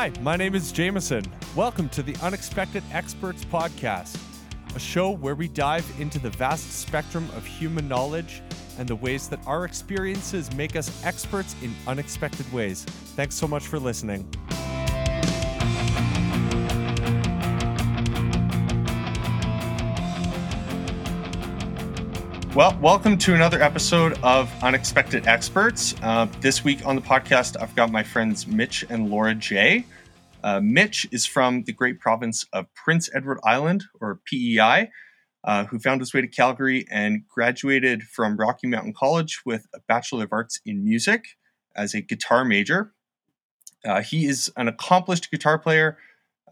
Hi, my name is Jameson. Welcome to the Unexpected Experts Podcast, a show where we dive into the vast spectrum of human knowledge and the ways that our experiences make us experts in unexpected ways. Thanks so much for listening. Well, welcome to another episode of Unexpected Experts. Uh, this week on the podcast, I've got my friends Mitch and Laura J. Uh, Mitch is from the great province of Prince Edward Island, or PEI, uh, who found his way to Calgary and graduated from Rocky Mountain College with a Bachelor of Arts in Music as a guitar major. Uh, he is an accomplished guitar player.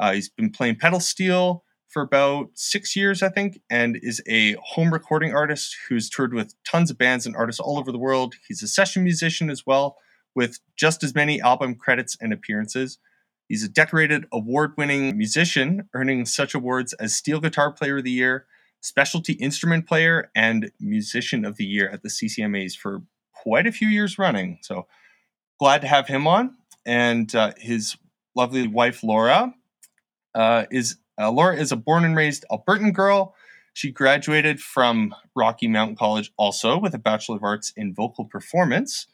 Uh, he's been playing pedal steel for about six years, I think, and is a home recording artist who's toured with tons of bands and artists all over the world. He's a session musician as well, with just as many album credits and appearances. He's a decorated award winning musician, earning such awards as Steel Guitar Player of the Year, Specialty Instrument Player, and Musician of the Year at the CCMAs for quite a few years running. So glad to have him on. And uh, his lovely wife, Laura, uh, is uh, Laura is a born and raised Albertan girl. She graduated from Rocky Mountain College also with a Bachelor of Arts in Vocal Performance.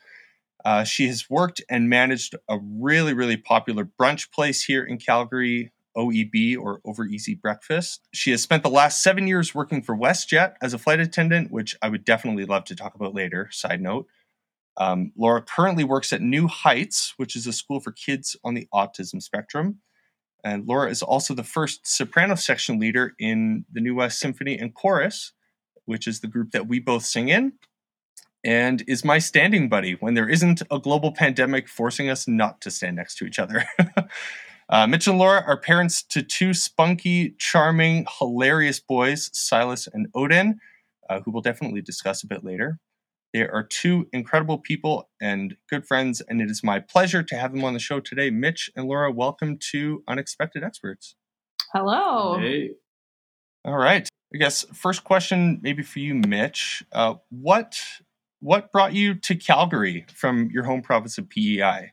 Uh, she has worked and managed a really, really popular brunch place here in Calgary, OEB or Over Easy Breakfast. She has spent the last seven years working for WestJet as a flight attendant, which I would definitely love to talk about later. Side note. Um, Laura currently works at New Heights, which is a school for kids on the autism spectrum. And Laura is also the first soprano section leader in the New West Symphony and Chorus, which is the group that we both sing in, and is my standing buddy when there isn't a global pandemic forcing us not to stand next to each other. uh, Mitch and Laura are parents to two spunky, charming, hilarious boys, Silas and Odin, uh, who we'll definitely discuss a bit later. They are two incredible people and good friends, and it is my pleasure to have them on the show today. Mitch and Laura, welcome to Unexpected Experts. Hello. Hey. All right. I guess first question, maybe for you, Mitch. Uh, what what brought you to Calgary from your home province of PEI?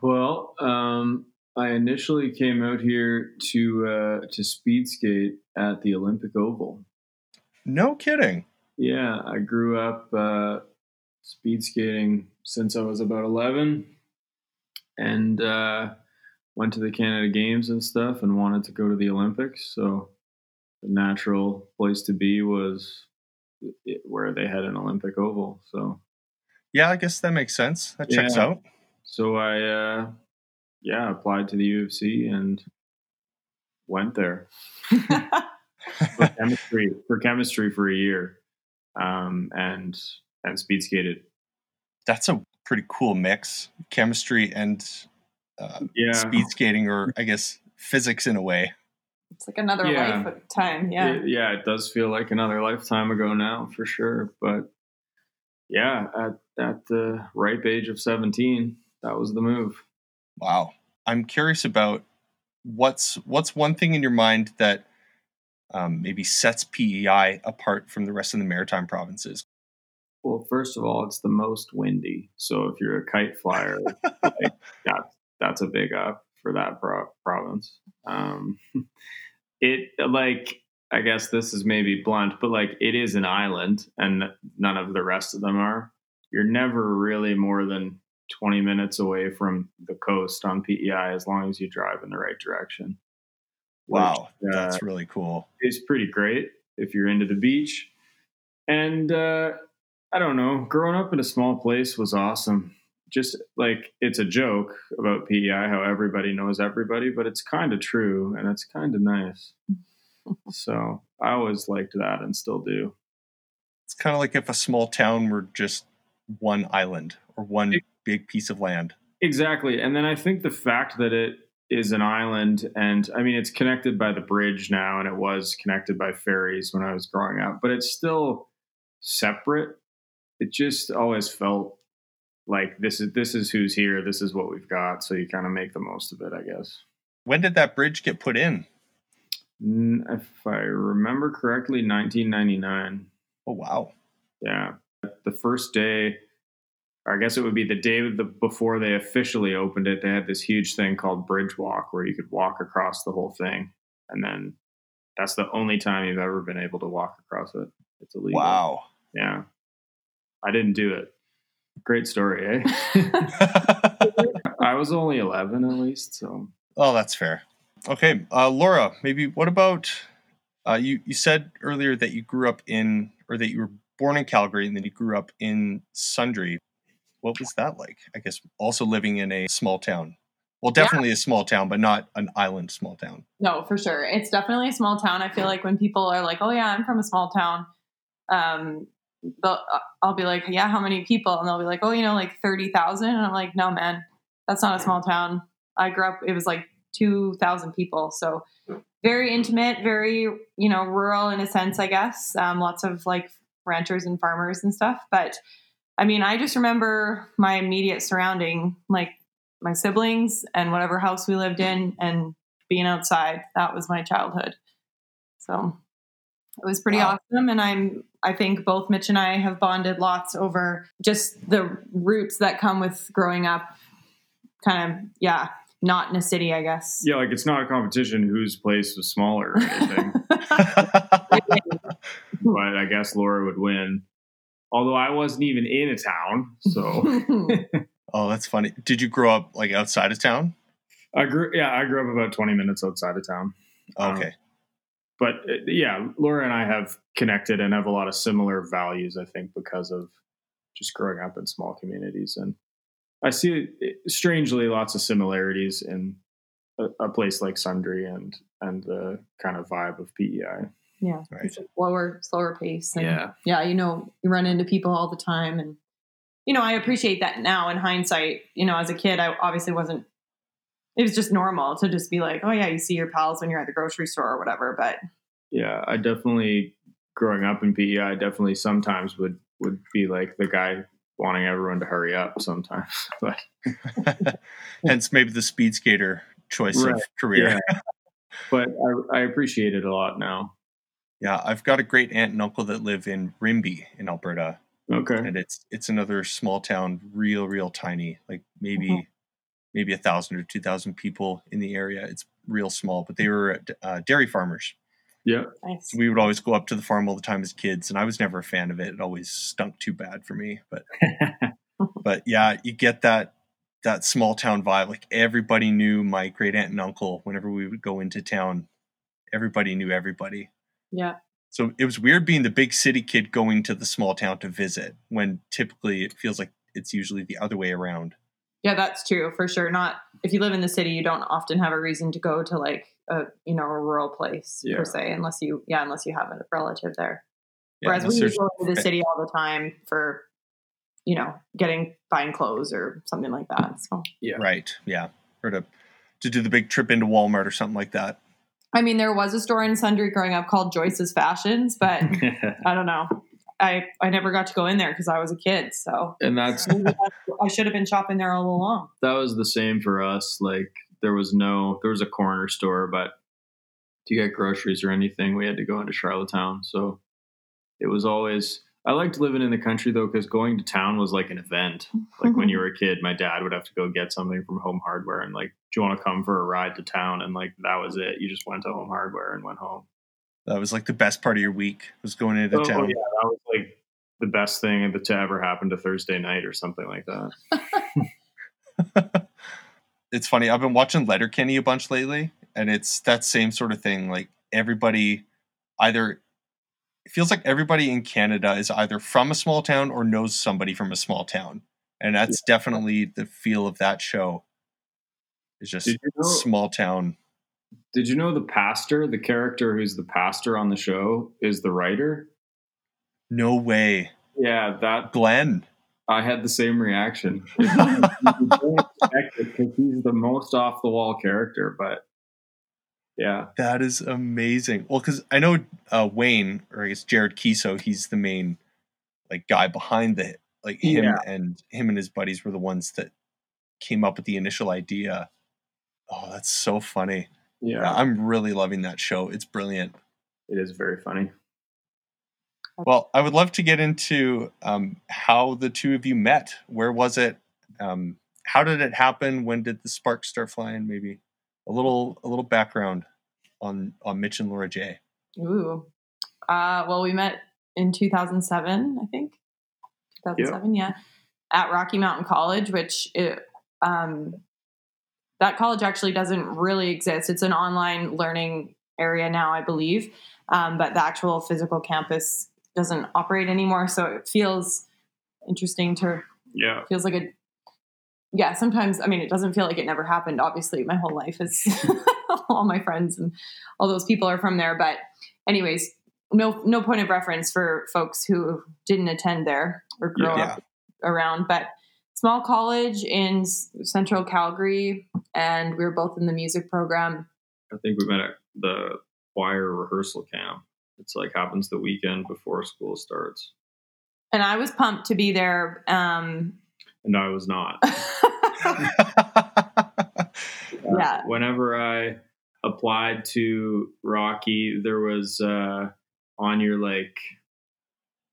Well, um, I initially came out here to uh, to speed skate at the Olympic Oval. No kidding. Yeah, I grew up uh, speed skating since I was about 11 and uh, went to the Canada Games and stuff and wanted to go to the Olympics. So the natural place to be was where they had an Olympic oval. So yeah, I guess that makes sense. That checks yeah. out. So I, uh, yeah, applied to the U of C and went there for chemistry for chemistry for a year um, and and speed skated. That's a pretty cool mix, chemistry and uh, yeah. speed skating, or I guess physics in a way. It's like another Yeah. lifetime. Yeah. It- yeah, it does feel like another lifetime ago now for sure. But yeah, at at the ripe age of seventeen, that was the move. Wow. I'm curious about what's what's one thing in your mind that um, maybe sets PEI apart from the rest of the maritime provinces. Well, first of all, it's the most windy. So if you're a kite flyer, like, that, that's a big up for that pro- province. Um, it like I guess this is maybe blunt, but like it is an island, and none of the rest of them are. You're never really more than 20 minutes away from the coast on PEI as long as you drive in the right direction. Wow, Which, uh, that's really cool. It's pretty great if you're into the beach. And uh, I don't know, growing up in a small place was awesome. Just like it's a joke about PEI, how everybody knows everybody, but it's kind of true and it's kind of nice. so I always liked that and still do. It's kind of like if a small town were just one island or one It- big piece of land. Exactly. And then I think the fact that it is an island and I mean it's connected by the bridge now and it was connected by ferries when I was growing up, but it's still separate. It just always felt like this is this is who's here, this is what we've got, so you kind of make the most of it, I guess. When did that bridge get put in? If I remember correctly, 1999. Oh wow. Yeah. The first day I guess it would be the day the, before they officially opened it. They had this huge thing called Bridge Walk where you could walk across the whole thing, and then that's the only time you've ever been able to walk across it. It's illegal. Wow. Yeah, I didn't do it. Great story, eh? I was only eleven at least, so. Oh, that's fair. Okay, uh, Laura, maybe what about uh, you? You said earlier that you grew up in, or that you were born in Calgary, and then you grew up in Sundre. What was that like? I guess also living in a small town. Well, definitely yeah. a small town, but not an island small town. No, for sure. It's definitely a small town. I feel like when people are like, "Oh yeah, I'm from a small town," um, I'll be like, "Yeah, how many people?" And they'll be like, "Oh, you know, like thirty thousand. And I'm like, "No, man, that's not a small town. I grew up. It was like two thousand people, so very intimate, very you know rural in a sense, I guess. Um, lots of like ranchers and farmers and stuff, but." I mean, I just remember my immediate surrounding, like my siblings and whatever house we lived in and being outside. That was my childhood. So it was pretty wow. awesome. And I'm, I think both Mitch and I have bonded lots over just the roots that come with growing up kind of, yeah, not in a city, I guess. Yeah, like it's not a competition whose place was smaller or anything. but I guess Laura would win. Although I wasn't even in a town, so Oh, that's funny. Did you grow up like outside of town? I grew, yeah, I grew up about 20 minutes outside of town. Okay. Um, but uh, yeah, Laura and I have connected and have a lot of similar values, I think, because of just growing up in small communities. And I see, strangely, lots of similarities in a, a place like Sundre and, and the kind of vibe of PEI. Yeah. Right. slower, slower pace. And yeah. Yeah. You know, you run into people all the time and you know, I appreciate that now in hindsight. You know, as a kid, I obviously wasn't. It was just normal to just be like, oh yeah, you see your pals when you're at the grocery store or whatever. But yeah, I definitely growing up in PEI, I definitely sometimes would would be like the guy wanting everyone to hurry up sometimes. But hence maybe the speed skater choice right. of career. Yeah. But I, I appreciate it a lot now. Yeah, I've got a great aunt and uncle that live in Rimbey in Alberta. Okay. And it's it's another small town, real real tiny, like maybe mm-hmm. maybe a thousand or two thousand people in the area. It's real small, but they were uh, dairy farmers. Yeah. Nice. So we would always go up to the farm all the time as kids, and I was never a fan of it. It always stunk too bad for me. But but yeah, you get that that small town vibe. Like everybody knew my great aunt and uncle whenever we would go into town. Everybody knew everybody. Yeah. So it was weird being the big city kid going to the small town to visit when typically it feels like it's usually the other way around. Yeah, that's true for sure. Not if you live in the city, you don't often have a reason to go to like a you know a rural place yeah. per se, unless you yeah unless you have a relative there. Yeah, Whereas we go to the city all the time for you know getting fine clothes or something like that. So yeah, right, yeah, or to to do the big trip into Walmart or something like that. I mean, there was a store in Sundre growing up called Joyce's Fashions, but I don't know. I, I never got to go in there because I was a kid. So and that's I should have been shopping there all along. That was the same for us. Like there was no there was a corner store, but to get groceries or anything, we had to go into Charlottetown. So it was always I liked living in the country though because going to town was like an event. Like when mm-hmm. you were a kid, my dad would have to go get something from Home Hardware and like do you want to come for a ride to town? And like that was it. You just went to Home Hardware and went home. That was like the best part of your week was going into oh, town. Yeah, that was like the best thing that to ever happen to Thursday night or something like that. it's funny. I've been watching Letterkenny a bunch lately, and it's that same sort of thing. Like everybody either it feels like everybody in Canada is either from a small town or knows somebody from a small town. And that's yeah. definitely the feel of that show. It's just you know, small town. Did you know the pastor, the character who's the pastor on the show, is the writer? No way. Yeah, that Glen. I had the same reaction. you don't expect it because he's the most off the wall character, but yeah, that is amazing. Well, because I know uh, Wayne, or I guess Jared Keeso, he's the main like guy behind the like him yeah. and him and his buddies were the ones that came up with the initial idea Oh, that's so funny. Yeah. I'm really loving that show. It's brilliant. It is very funny. Well, I would love to get into um, how the two of you met. Where was it? Um, how did it happen? When did the sparks start flying? Maybe a little a little background on on Mitch and Laura J. Ooh. Uh, well, we met in 2007, I think. 2007, yeah, at Rocky Mountain College, which it, um, that college actually doesn't really exist. It's an online learning area now, I believe, um, but the actual physical campus doesn't operate anymore. So it feels interesting to Yeah. feels like a yeah sometimes i mean it doesn't feel like it never happened obviously my whole life is all my friends and all those people are from there but anyways no no point of reference for folks who didn't attend there or grow Yeah. up around but small college in central calgary and we were both in the music program I think we met at the choir rehearsal camp. It's like happens the weekend before school starts. and i was pumped to be there um And I was not. Yeah. Whenever I applied to Rocky, there was uh, on your like,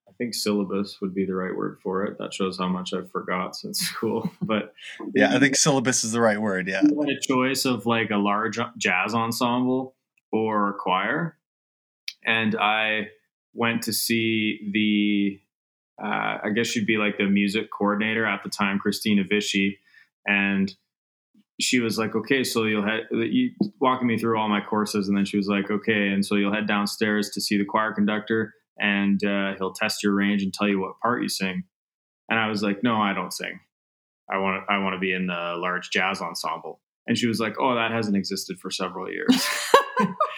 I think syllabus would be the right word for it. That shows how much I've forgot since school. But yeah, I think syllabus is the right word. Yeah. you had a choice of like a large jazz ensemble or choir, and I went to see the. Uh, I guess she'd be like the music coordinator at the time, Christina Vichy, and she was like, "Okay, so you'll head you walking me through all my courses," and then she was like, "Okay, and so you'll head downstairs to see the choir conductor, and uh, he'll test your range and tell you what part you sing." And I was like, "No, I don't sing. I want to. I want to be in the large jazz ensemble." And she was like, "Oh, that hasn't existed for several years."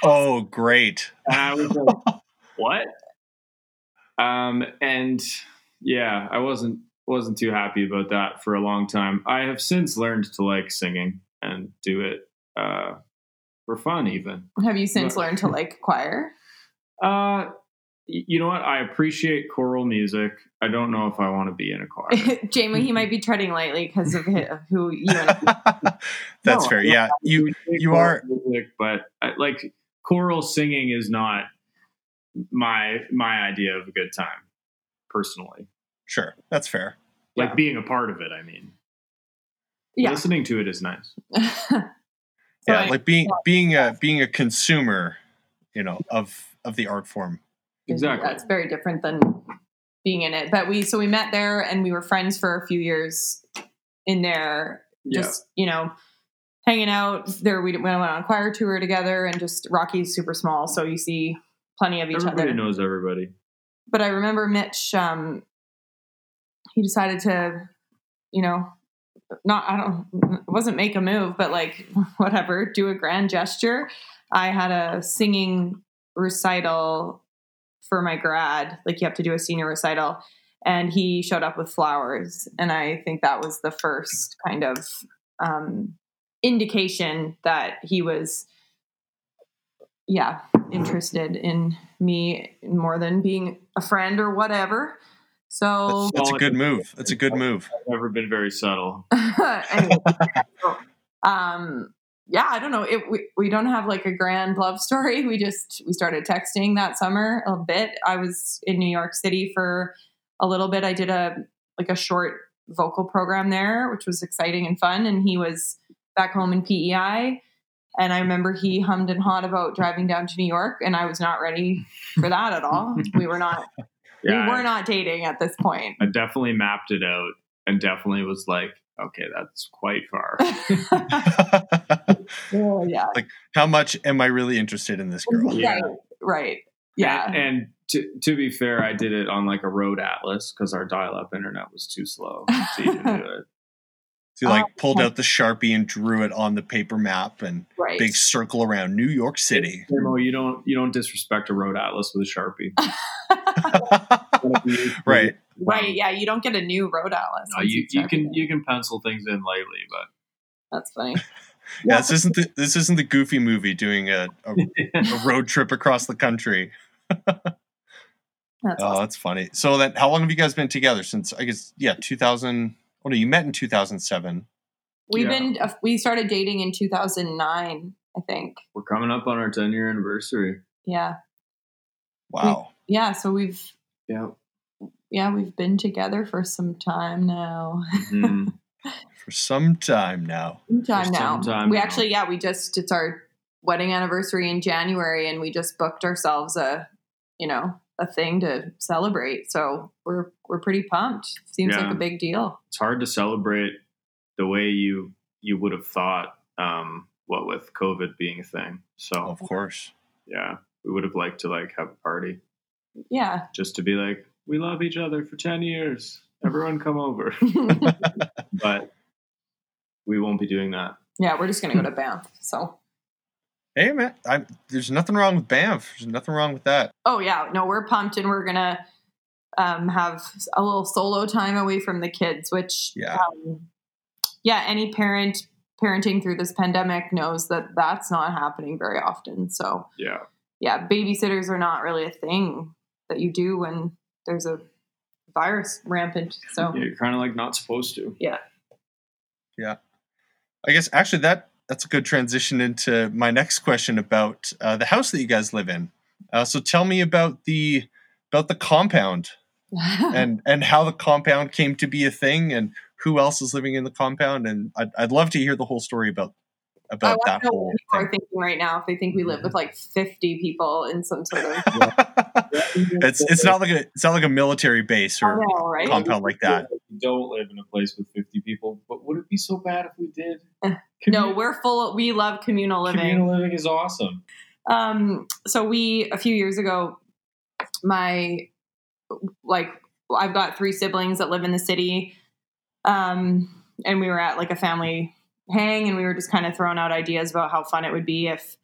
Oh, great. and I was like, "What?" Um, and yeah, I wasn't wasn't too happy about that for a long time. I have since learned to like singing and do it uh, for fun, even. have you since learned to like choir Uh, you know what? I appreciate choral music. I don't know if I want to be in a choir. jamie he might be treading lightly because of who you and That's No, fair. Yeah, you you are- music, but I, like choral singing is not my my idea of a good time, personally. sure. That's fair. Like Yeah. being a part of it. I mean, yeah listening to it is nice. So yeah, I- like being being a being a consumer, you know, of of the art form. Exactly. That's very different than being in it. But we so we met there and we were friends for a few years in there. Yeah. Just you know, hanging out there. We went on a choir tour together, and just Rocky's super small, so you see plenty of each Everybody other. knows everybody. But I remember Mitch. Um, he decided to, you know, not I don't it wasn't make a move, but like whatever, do a grand gesture. I had a singing recital for my grad. Like you have to do a senior recital, and he showed up with flowers, and I think that was the first kind of um, indication that he was, yeah, interested in me more than being a friend or whatever. So That's, that's a good move. That's a good move. I've never been very subtle. anyway, so, um, yeah, I don't know. It, we we don't have like a grand love story. We just we started texting that summer a bit. I was in New York City for a little bit. I did a like a short vocal program there, which was exciting and fun. And he was back home in PEI. And I remember he hummed and hawed about driving down to New York, and I was not ready for that at all. We were not Yeah, we were not dating at this point. I definitely mapped it out and definitely was like, okay, that's quite far. Oh yeah. Like, how much am I really interested in this girl? Yeah. Right. Right. Yeah. And, and to, to be fair, I did it on like a road atlas because our dial up internet was too slow to even do it. So you like oh, pulled out the sharpie and drew it on the paper map and right. big circle around New York City. Mo, you don't you don't disrespect a road atlas with a sharpie. right. right. Yeah. You don't get a new road atlas. No, you, you've you checked can you can pencil things in lightly, but That's funny. Yeah, this isn't the this isn't the Goofy movie doing a, a, a road trip across the country. That's Oh, awesome. that's funny. So then, how long have you guys been together? Since I guess yeah, two thousand. Oh no, you met in two thousand seven. We've yeah. been, uh, we started dating in 2009, I think. we're coming up on our 10 year anniversary. Yeah. Wow. Yeah. So we've Yeah. Yeah, we've been together for some time now. Mhm. For some time now. Some time For now. some time we now. actually, yeah, we just it's our wedding anniversary in January, and we just booked ourselves a, you know, a thing to celebrate. So we're we're pretty pumped. Seems like a big deal. it's hard to celebrate the way you you would have thought. Um, what with COVID being a thing. So Of course. yeah, we would have liked to like have a party Yeah. just to be like, we love each other for ten years. Everyone come over. but we won't be doing that. yeah, we're just gonna go to Banff. So. Hey man, I, there's nothing wrong with Banff. There's nothing wrong with that. Oh yeah, no, we're pumped, and we're gonna um, have a little solo time away from the kids. Which, Yeah. um, yeah, any parent parenting through this pandemic knows that that's not happening very often. So, Yeah. yeah, babysitters are not really a thing that you do when there's a virus rampant. So, You're kind of like not supposed to. Yeah. Yeah. I guess actually that that's a good transition into my next question about uh, the house that you guys live in. Uh, so tell me about the about the compound and and how the compound came to be a thing and who else is living in the compound and I'd, I'd love to hear the whole story about about want that whole what people are thing. thinking right now if they think we live with like 50 people in some sort of. it's it's not like a it's not like a military base or know, right? compound like that. We don't live in a place with 50 people, but would it be so bad if we did? No, we're full. we love communal living. communal living is awesome. Um, so we a few years ago, my like I've got three siblings that live in the city, um, and we were at like a family hang, and we were just kind of throwing out ideas about how fun it would be if,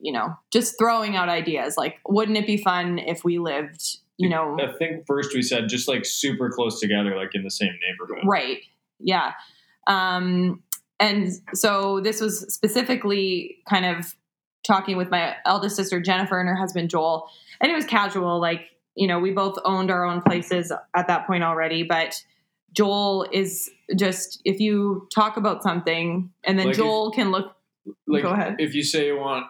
you know, just throwing out ideas like, wouldn't it be fun if we lived, you know, I think first we said just like super close together, like in the same neighborhood. Right. Yeah. Um, and so this was specifically kind of talking with my eldest sister Jennifer and her husband Joel, and it was casual. Like you know, we both owned our own places at that point already, but Joel is just if you talk about something and then Like if- Joel can look. Like Go ahead. if you say you want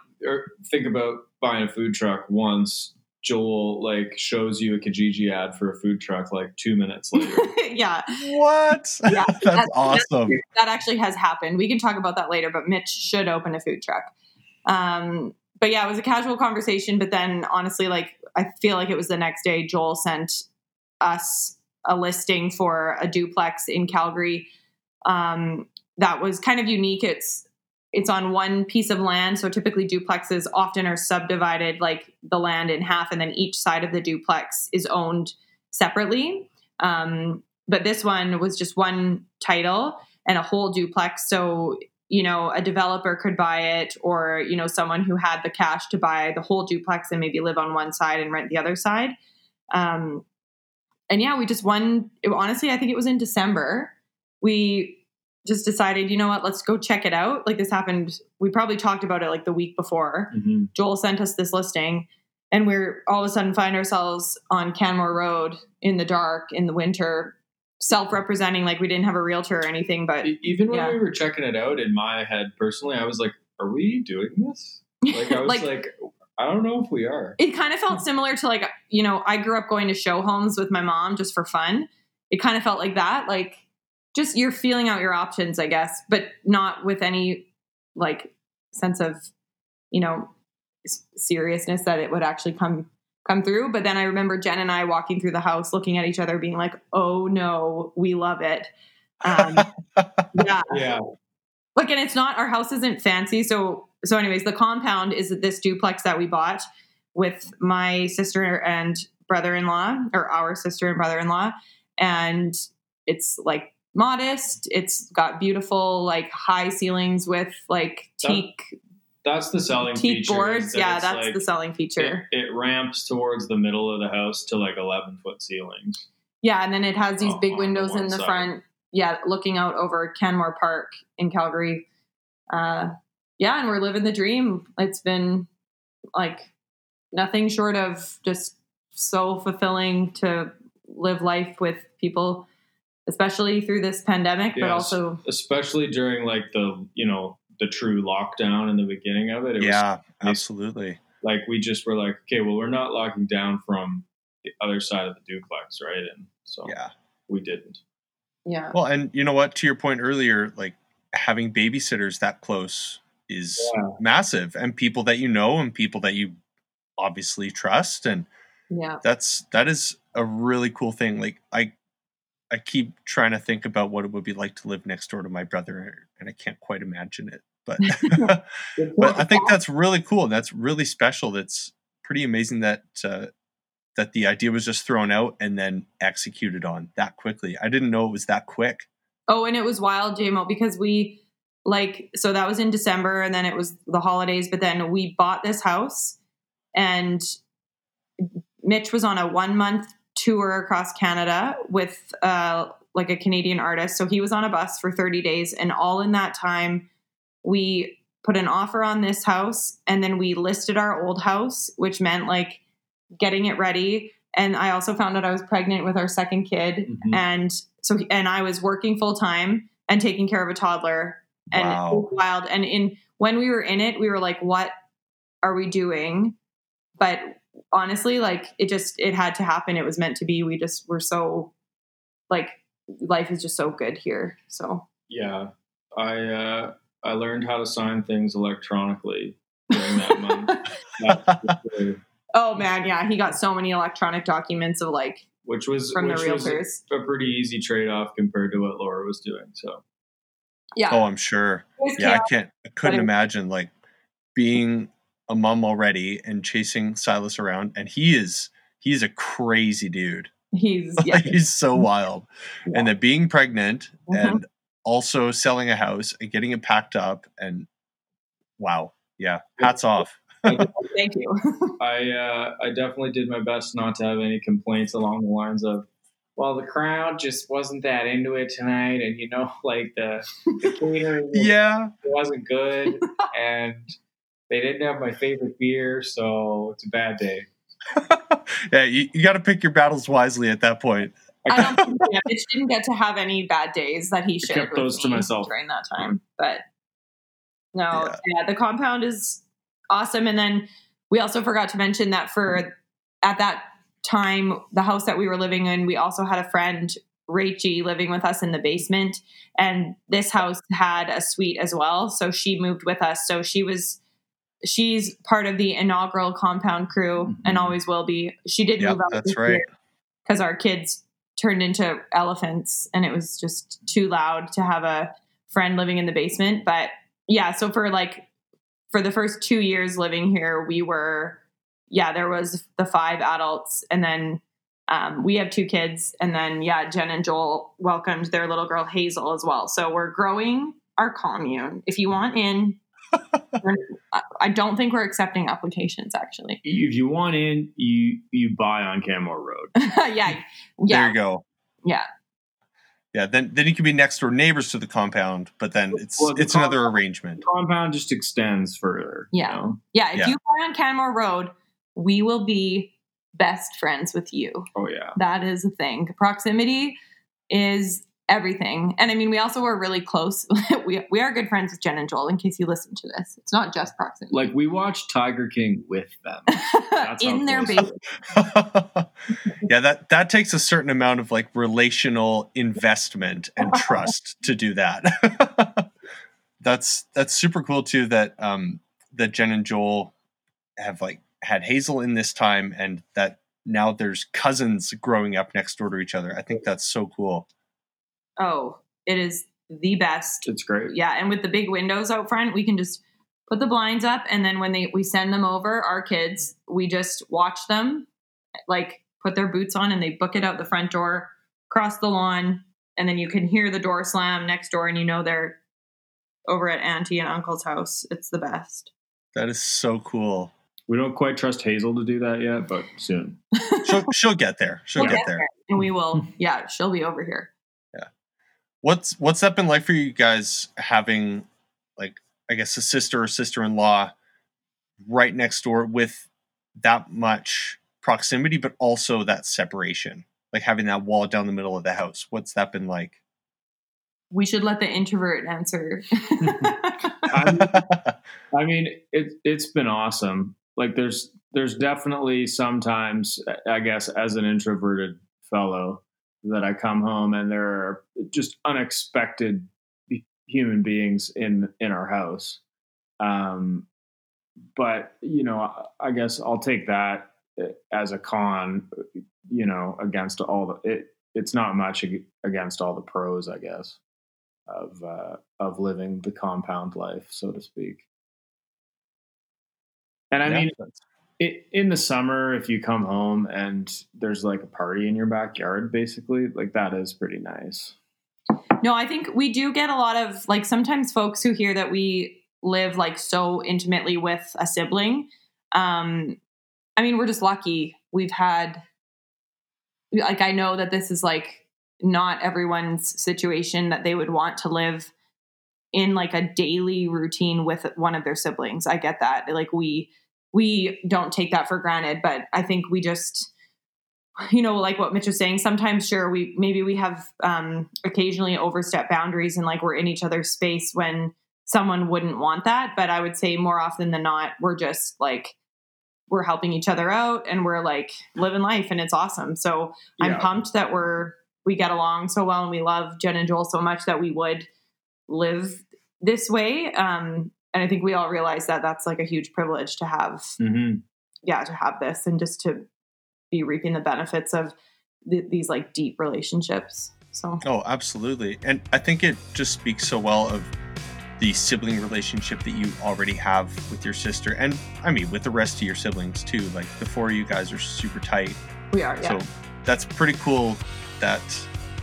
think about buying a food truck once, Joel like shows you a Kijiji ad for a food truck like two minutes later. yeah, What? Yeah, that's that's- awesome. that actually has happened. We can talk about that later, but Mitch should open a food truck. Um, but yeah, it was a casual conversation. But then honestly, like I feel like it was the next day, Joel sent us a listing for a duplex in Calgary um, that was kind of unique. It's it's on one piece of land, so typically duplexes often are subdivided like the land in half, and then each side of the duplex is owned separately. Um, but this one was just one title and a whole duplex. So, you know, a developer could buy it, or, you know, someone who had the cash to buy the whole duplex and maybe live on one side and rent the other side. Um, and yeah, we just won. It, honestly, I think it was in December. We just decided, you know what, let's go check it out. Like this happened, we probably talked about it like the week before. Mhm. Joel sent us this listing, and we're all of a sudden find ourselves on Canmore Road in the dark in the winter, self-representing like we didn't have a realtor or anything. But Even when Yeah. we were checking it out, in my head personally, I was like, "Are we doing this?" Like I was Like- like, "I don't know if we are." it kind of felt similar to like you know I grew up going to show homes with my mom just for fun. It kind of felt like that, like just you're feeling out your options, I guess, but not with any like sense of you know s- seriousness that it would actually come come through. But then I remember Jen and I walking through the house, looking at each other, being like, "Oh no, we love it." Um, yeah, Yeah, like and it's not our house isn't fancy so so anyways the compound is this duplex that we bought with my sister and brother-in-law or our sister and brother-in-law and it's like modest. It's got beautiful like high ceilings with like That- teak that's the selling teak boards. that yeah that's like- the selling feature. It, it ramps towards the middle of the house to like eleven foot ceilings. yeah and then it has these Oh, big on the windows in the side. front. Yeah looking out over canmore park in calgary. Uh yeah and we're living the dream. It's been like nothing short of just so fulfilling to live life with people especially through this pandemic but also especially during like the you know the true lockdown in the beginning of it. It yeah, nice. absolutely. like we just were like, okay, well, we're not locking down from the other side of the duplex, right? And so Yeah. we didn't. Yeah. Well, and you know what? To your point earlier, like having babysitters that close is Yeah. massive, and people that you know and people that you obviously trust, and Yeah. that's that is a really cool thing. Like I, I keep trying to think about what it would be like to live next door to my brother, and I can't quite imagine it. But but I think that's really cool. That's really special. That's pretty amazing that uh, that the idea was just thrown out and then executed on that quickly. I didn't know it was that quick. Oh, and it was wild, JMO, because we like so that was in December and then it was the holidays, but then we bought this house and Mitch was on a one month tour across Canada with uh like a Canadian artist. So he was on a bus for 30 days and all in that time we put an offer on this house and then we listed our old house, which meant like getting it ready. And I also found out I was pregnant with our second kid Mhm. and so and I was working full time and taking care of a toddler and Wow. wild and in when we were in it we were like what are we doing but honestly like it just it had to happen it was meant to be we just were so like life is just so good here so Yeah, I uh, I learned how to sign things electronically during that month. Sure. oh man yeah he got so many electronic documents of like which was from the which was realtors a pretty easy trade off compared to what Laura was doing. So yeah oh, I'm sure. It was Yeah, I can't. I couldn't imagine like being a mom already and chasing Silas around, and he is he's a crazy dude. he's yeah he's so wild, Yeah. and then being pregnant Mhm. and also selling a house and getting it packed up and wow, yeah, hats off. thank you I uh, I definitely did my best not to have any complaints along the lines of, well, the crowd just wasn't that into it tonight, and you know, like the, the catering Yeah, wasn't good, and they didn't have my favorite beer, so it's a bad day. yeah, you, you got to pick your battles wisely at that point. I don't think yeah, Mitch didn't get to have any bad days that he shared kept with those to myself. during that time. But no, Yeah. yeah. the compound is awesome. And then we also forgot to mention that for at that time, the house that we were living in, we also had a friend, Rachie, living with us in the basement. And this house had a suite as well. So she moved with us. So she was she's part of the inaugural compound crew and Mhm. always will be. She did Yep, move out that's right. because our kids turned into elephants and it was just too loud to have a friend living in the basement but yeah so for like for the first two years living here we were yeah there was the five adults and then um, we have two kids and then yeah jen and joel welcomed their little girl hazel as well so we're growing our commune if you want in I- i don't think we're accepting applications actually If you want in, you you buy on Canmore Road. yeah There yeah you go. yeah Yeah, then then you can be next door neighbors to the compound, but then it's Well, the it's another arrangement. The compound just extends further. you Yeah. know? Yeah, if Yeah. you buy on Canmore Road, we will be best friends with you. Oh yeah. That is a thing. Proximity is everything. And I mean, we also were really close. we, we are good friends with Jen and Joel, in case you listen to this. It's not just proximity. Like we watched Tiger King with them. that's in their close basement. yeah, that that takes a certain amount of like relational investment and trust to do that. that's that's super cool too that um that Jen and Joel have like had Hazel in this time and that now there's cousins growing up next door to each other. I think that's so cool. Oh, it is the best. It's great. Yeah, and with the big windows out front, we can just put the blinds up and then when they we send them over, our kids, we just watch them like put their boots on and they book it out the front door, cross the lawn, and then you can hear the door slam next door and you know they're over at auntie and uncle's house. It's the best. That is so cool. We don't quite trust Hazel to do that yet, but soon. She'll she'll get there. She'll We'll get get there. And we will, yeah, she'll be over here. What's what's that been like for you guys having like I guess a sister or sister in law right next door with that much proximity, but also that separation, like having that wall down the middle of the house. What's that been like? We should let the introvert answer. I mean, it it's been awesome. Like there's there's definitely sometimes I guess as an introverted fellow that I come home and there are just unexpected human beings in in our house. Um, but you know, I guess I'll take that as a con. You know, against all the it, it's not much against all the pros, I guess, of uh, of living the compound life, so to speak. And I yeah, mean, it, in the summer, if you come home and there's like a party in your backyard, basically, like that is pretty nice. No, I think we do get a lot of like sometimes folks who hear that we live like so intimately with a sibling. Um, I mean, we're just lucky. We've had like I know that this is like not everyone's situation that they would want to live in like a daily routine with one of their siblings. I get that. Like we we don't take that for granted, but I think we just you know like what mitch was saying sometimes sure we maybe we have um occasionally overstep boundaries and like we're in each other's space when someone wouldn't want that but i would say more often than not we're just like we're helping each other out and we're like living life and it's awesome so yeah. i'm pumped that we're we get along so well and we love jen and joel so much that we would live this way um and i think we all realize that that's like a huge privilege to have mm-hmm. yeah to have this and just to be reaping the benefits of th- these like deep relationships so oh absolutely and i think it just speaks so well of the sibling relationship that you already have with your sister and i mean with the rest of your siblings too like the four of you guys are super tight we are yeah. so that's pretty cool that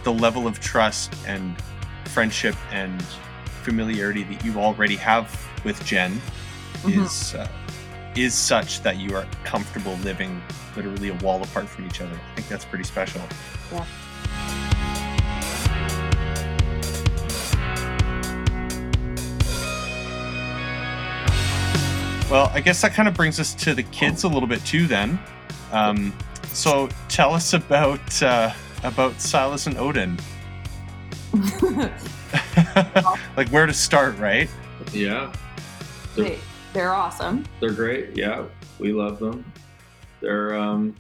the level of trust and friendship and familiarity that you already have with jen mm-hmm. is uh, is such that you are comfortable living literally a wall apart from each other i think that's pretty special yeah Well, I guess that kind of brings us to the kids a little bit too. Then, um, so tell us about uh, about Silas and Odin. like where to start, right? Yeah, they're, they, they're awesome. They're great. Yeah, we love them. They're um,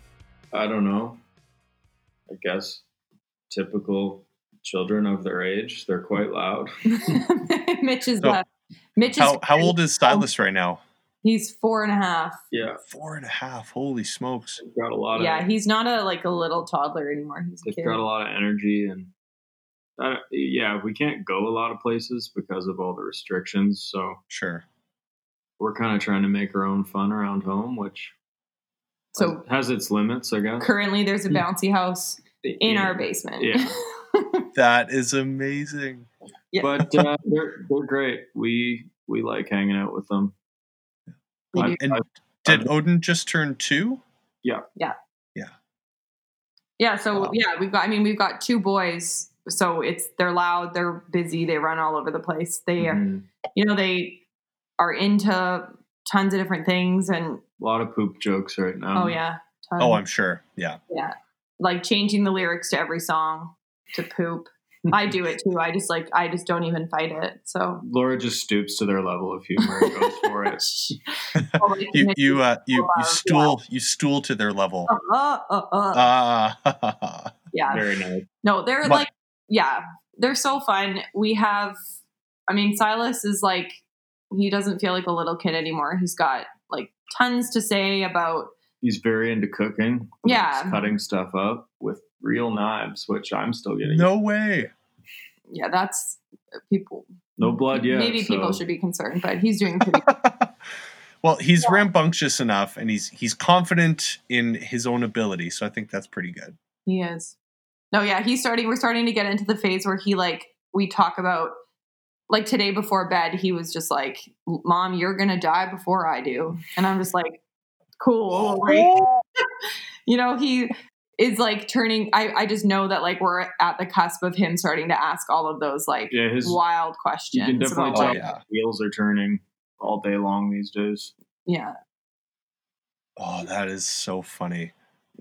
I don't know. I guess typical children of their age. They're quite loud. Mitch is so, uh, Mitch is how, how old is Silas right now? He's four and a half. Yeah, four and a half. Holy smokes! He's got a lot of. Yeah, he's not a like a little toddler anymore. He's, he's got a lot of energy and. Uh, yeah, we can't go a lot of places because of all the restrictions. So sure, we're kind of trying to make our own fun around home, which so has, has its limits, I guess. Currently, there's a hmm. bouncy house in our basement. Yeah, that is amazing. Yeah. But uh, they're they're great. We we like hanging out with them. I, and I, did I, Odin just turn two? Yeah. Yeah. Yeah. Yeah. So wow. yeah, we've got. I mean, we've got two boys. So it's they're loud, they're busy, they run all over the place. They, mm-hmm. you know, they are into tons of different things and a lot of poop jokes right now. Oh yeah. Tons. Oh, I'm sure. Yeah. Yeah. Like changing the lyrics to every song to poop. I do it too. I just like I just don't even fight it. So Laura just stoops to their level of humor and goes for it. Oh, you you uh, you you stool you stool to their level. Uh, uh, uh. uh. yeah. Very nice. No, they're but, like yeah, they're so fun. We have I mean Silas is like he doesn't feel like a little kid anymore. He's got like tons to say about he's very into cooking. Yeah. He's cutting stuff up with real knives, which I'm still getting. No way. Yeah, that's uh, people. No blood yet. Maybe so. people should be concerned, but he's doing pretty. well, he's yeah. rambunctious enough, and he's he's confident in his own ability, so I think that's pretty good. He is. No, yeah, he's starting. We're starting to get into the phase where he like we talk about like today before bed. He was just like, "Mom, you're gonna die before I do," and I'm just like, "Cool." Oh, right? you know, he is like turning I, I just know that like we're at the cusp of him starting to ask all of those like yeah, his, wild questions. You can definitely about, tell like, yeah. wheels are turning all day long these days. Yeah. Oh, that is so funny.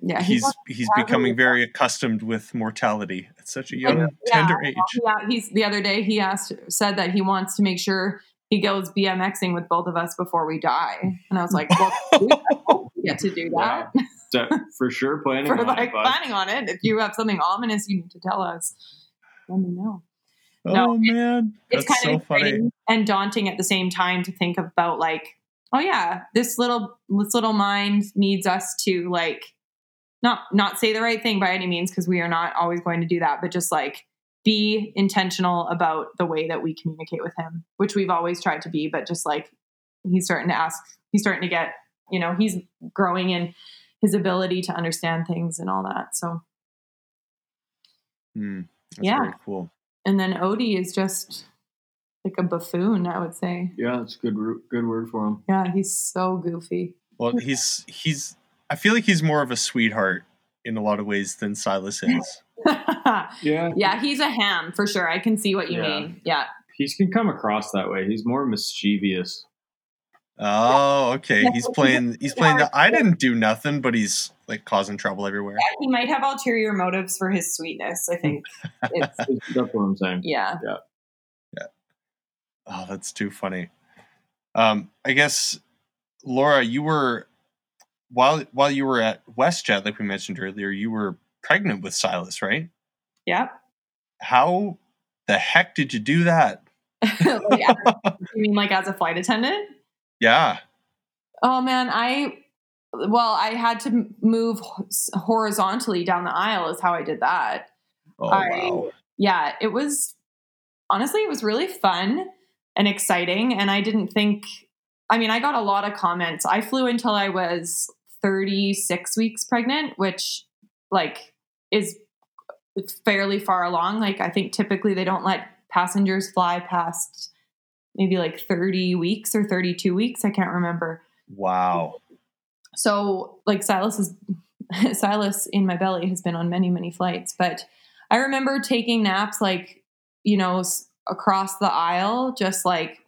Yeah, he's he's becoming very accustomed with mortality at such a young, yeah, tender age. Yeah, he's the other day he asked said that he wants to make sure he goes BMXing with both of us before we die, and I was like, well, get to do that. Yeah. for sure planning for on like it, planning on it. If you have something ominous you need to tell us, let me know. Oh No, man, It's that's kind so of funny. and daunting at the same time to think about like, oh yeah, this little this little mind needs us to like not not say the right thing by any means because we are not always going to do that, but just like be intentional about the way that we communicate with him, which we've always tried to be, but just like he's starting to ask, he's starting to get, you know, he's growing in his ability to understand things and all that. So, hmm, that's Yeah. very cool. and then Odie is just like a buffoon, I would say. Yeah, it's a good good word for him. Yeah, he's so goofy. Well, he's he's. I feel like he's more of a sweetheart in a lot of ways than Silas is. Yeah, yeah, he's a ham for sure. I can see what you Yeah. mean. Yeah. he can come across that way. He's more mischievous. Oh, okay. He's playing. He's playing the. I didn't do nothing, but he's like causing trouble everywhere. He might have ulterior motives for his sweetness, I think. It's, That's what I'm saying. Yeah. Yeah. Yeah. Oh, that's too funny. Um, I guess Laura, you were while while you were at WestJet, like we mentioned earlier, you were pregnant with Silas, right? Yeah. How the heck did you do that? like, as, you mean like as a flight attendant? Yeah. Oh man, I well, I had to move horizontally down the aisle is how I did that. Oh I- wow. yeah, it was honestly, it was really fun and exciting. And I didn't think, I mean, I got a lot of comments. I flew until I was 36 weeks pregnant, which like is fairly far along. Like, I think typically they don't let passengers fly past maybe like 30 weeks or 32 weeks. I can't remember. Wow. So like Silas is Silas in my belly has been on many many flights, but I remember taking naps like you know across the aisle, just like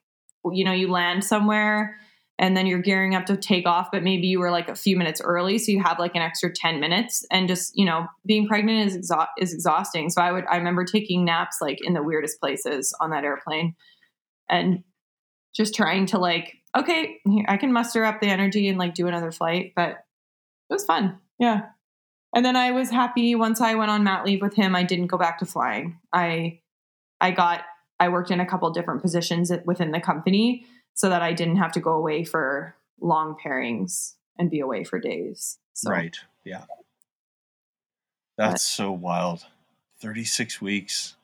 you know you land somewhere and then you're gearing up to take off, but maybe you were like a few minutes early, so you have like an extra ten minutes, and just you know being pregnant is exha- is exhausting. So I would I remember taking naps like in the weirdest places on that airplane, and just trying to like okay i can muster up the energy and like do another flight but it was fun. Yeah. And then i was happy once i went on mat leave with him i didn't go back to flying. I i got i worked in a couple different positions within the company so that i didn't have to go away for long pairings and be away for days so Right. Yeah. That's so wild. 36 weeks.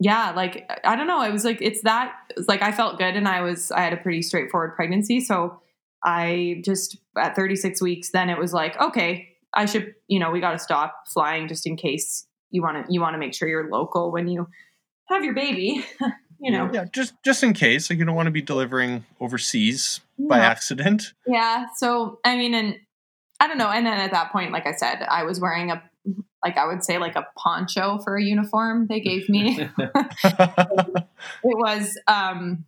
yeah like i don't know it was like it's that it's like i felt good and i was i had a pretty straightforward pregnancy so i just at 36 weeks then it was like okay i should you know we got to stop flying just in case you want to you want to make sure you're local when you have your baby you know Yeah, just just in case, like you don't want to be delivering overseas by accident. yeah so i mean and i don't know and then at that point like i said i was wearing a like i would say like a poncho for a uniform they gave me it was um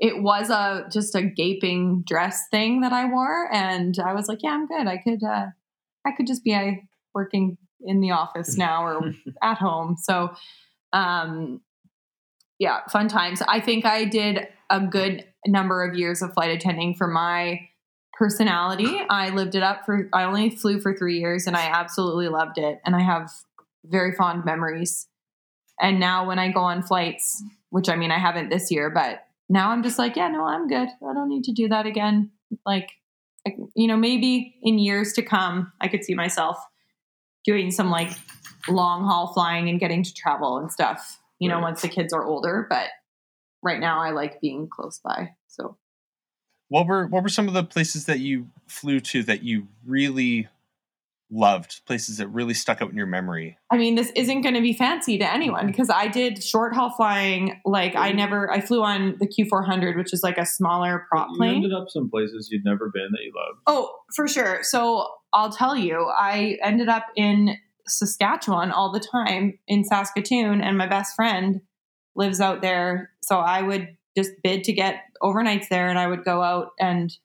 it was a just a gaping dress thing that I wore and I was like, yeah, I'm good. I could uh I could just be uh, working in the office now or at home. So um yeah, fun times. I think I did a good number of years of flight attending for my personality. I lived it up for I only flew for 3 years and I absolutely loved it and I have very fond memories. And now when I go on flights, which I mean I haven't this year, but now I'm just like, yeah, no, I'm good. I don't need to do that again. Like, you know, maybe in years to come, I could see myself doing some like long haul flying and getting to travel and stuff, you know, Right. once the kids are older. But right now I like being close by. So, what were what were some of the places that you flew to that you really loved? Places that really stuck out in your memory? I mean, this isn't going to be fancy to anyone because I did short haul flying. Like, I never, I flew on the Q400, which is like a smaller prop you plane. ended up some places you'd never been that you loved. Oh, for sure. So I'll tell you, I ended up in Saskatchewan all the time in Saskatoon, and my best friend lives out there. So I would just bid to get overnights there, and I would go out and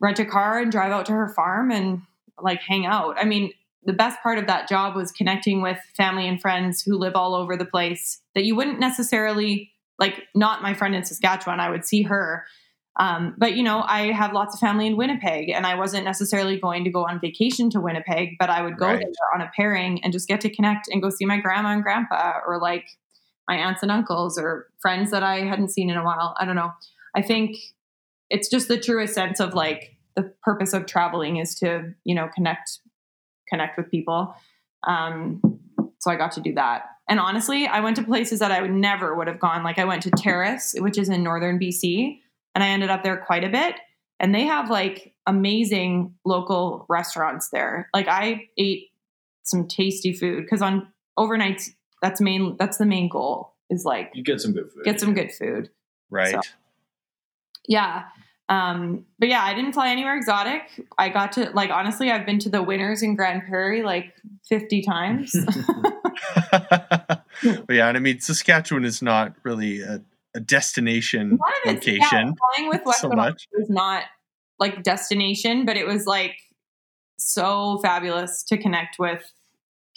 rent a car and drive out to her farm and like hang out. I mean, the best part of that job was connecting with family and friends who live all over the place that you wouldn't necessarily like not my friend in Saskatchewan. I would see her Um, but you know, I have lots of family in Winnipeg, and I wasn't necessarily going to go on vacation to Winnipeg, but I would go Right. there on a pairing and just get to connect and go see my grandma and grandpa, or like my aunts and uncles, or friends that I hadn't seen in a while. I don't know. I think it's just the truest sense of like the purpose of traveling is to you know connect connect with people. Um, so I got to do that. And honestly, I went to places that I would never would have gone. Like I went to Terrace, which is in northern BC, and I ended up there quite a bit. And they have like amazing local restaurants there. Like I ate some tasty food because on overnights, that's main that's the main goal is like You get some good food. get some good food. Right. So- Yeah. Um, but yeah, I didn't fly anywhere exotic. I got to like honestly, I've been to the Winners in Grande Prairie like 50 times. but yeah, and I mean, Saskatchewan is not really a, a destination it's yeah, location. flying with West so much. was not like destination, but it was like so fabulous to connect with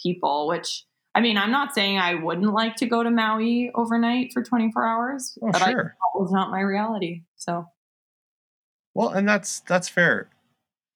people, which I mean, I'm not saying I wouldn't like to go to Maui overnight for 24 hours, Oh, but I, sure. that was not my reality. So Well, and that's that's fair.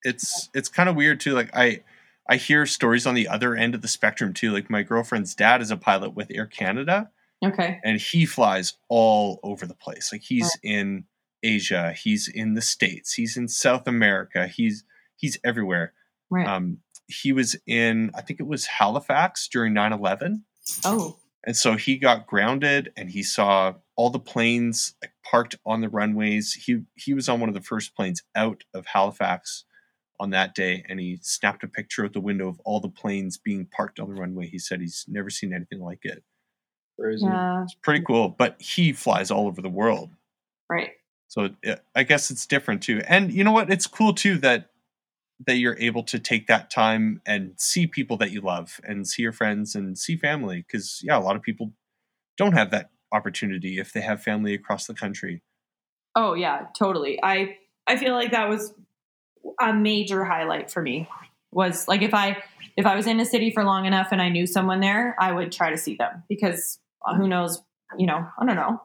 It's it's kind of weird too. Like I I hear stories on the other end of the spectrum too. Like my girlfriend's dad is a pilot with Air Canada, okay. and he flies all over the place. Like he's in Asia, he's in the States, he's in South America, he's he's everywhere. Right. Um, he was in I think it was Halifax during 9-11. oh. And so he got grounded and he saw all the planes like, parked on the runways. He he was on one of the first planes out of Halifax on that day and he snapped a picture out the window of all the planes being parked on the runway. He said he's never seen anything like it. Crazy. Yeah. It's pretty cool, but he flies all over the world. Right. So it, I guess it's different too. And you know what? It's cool too that that you're able to take that time and see people that you love and see your friends and see family because yeah, a lot of people don't have that opportunity if they have family across the country. Oh yeah, totally. I I feel like that was a major highlight for me. Was like if I if I was in a city for long enough and I knew someone there, I would try to see them because Uh, who knows, you know, I don't know.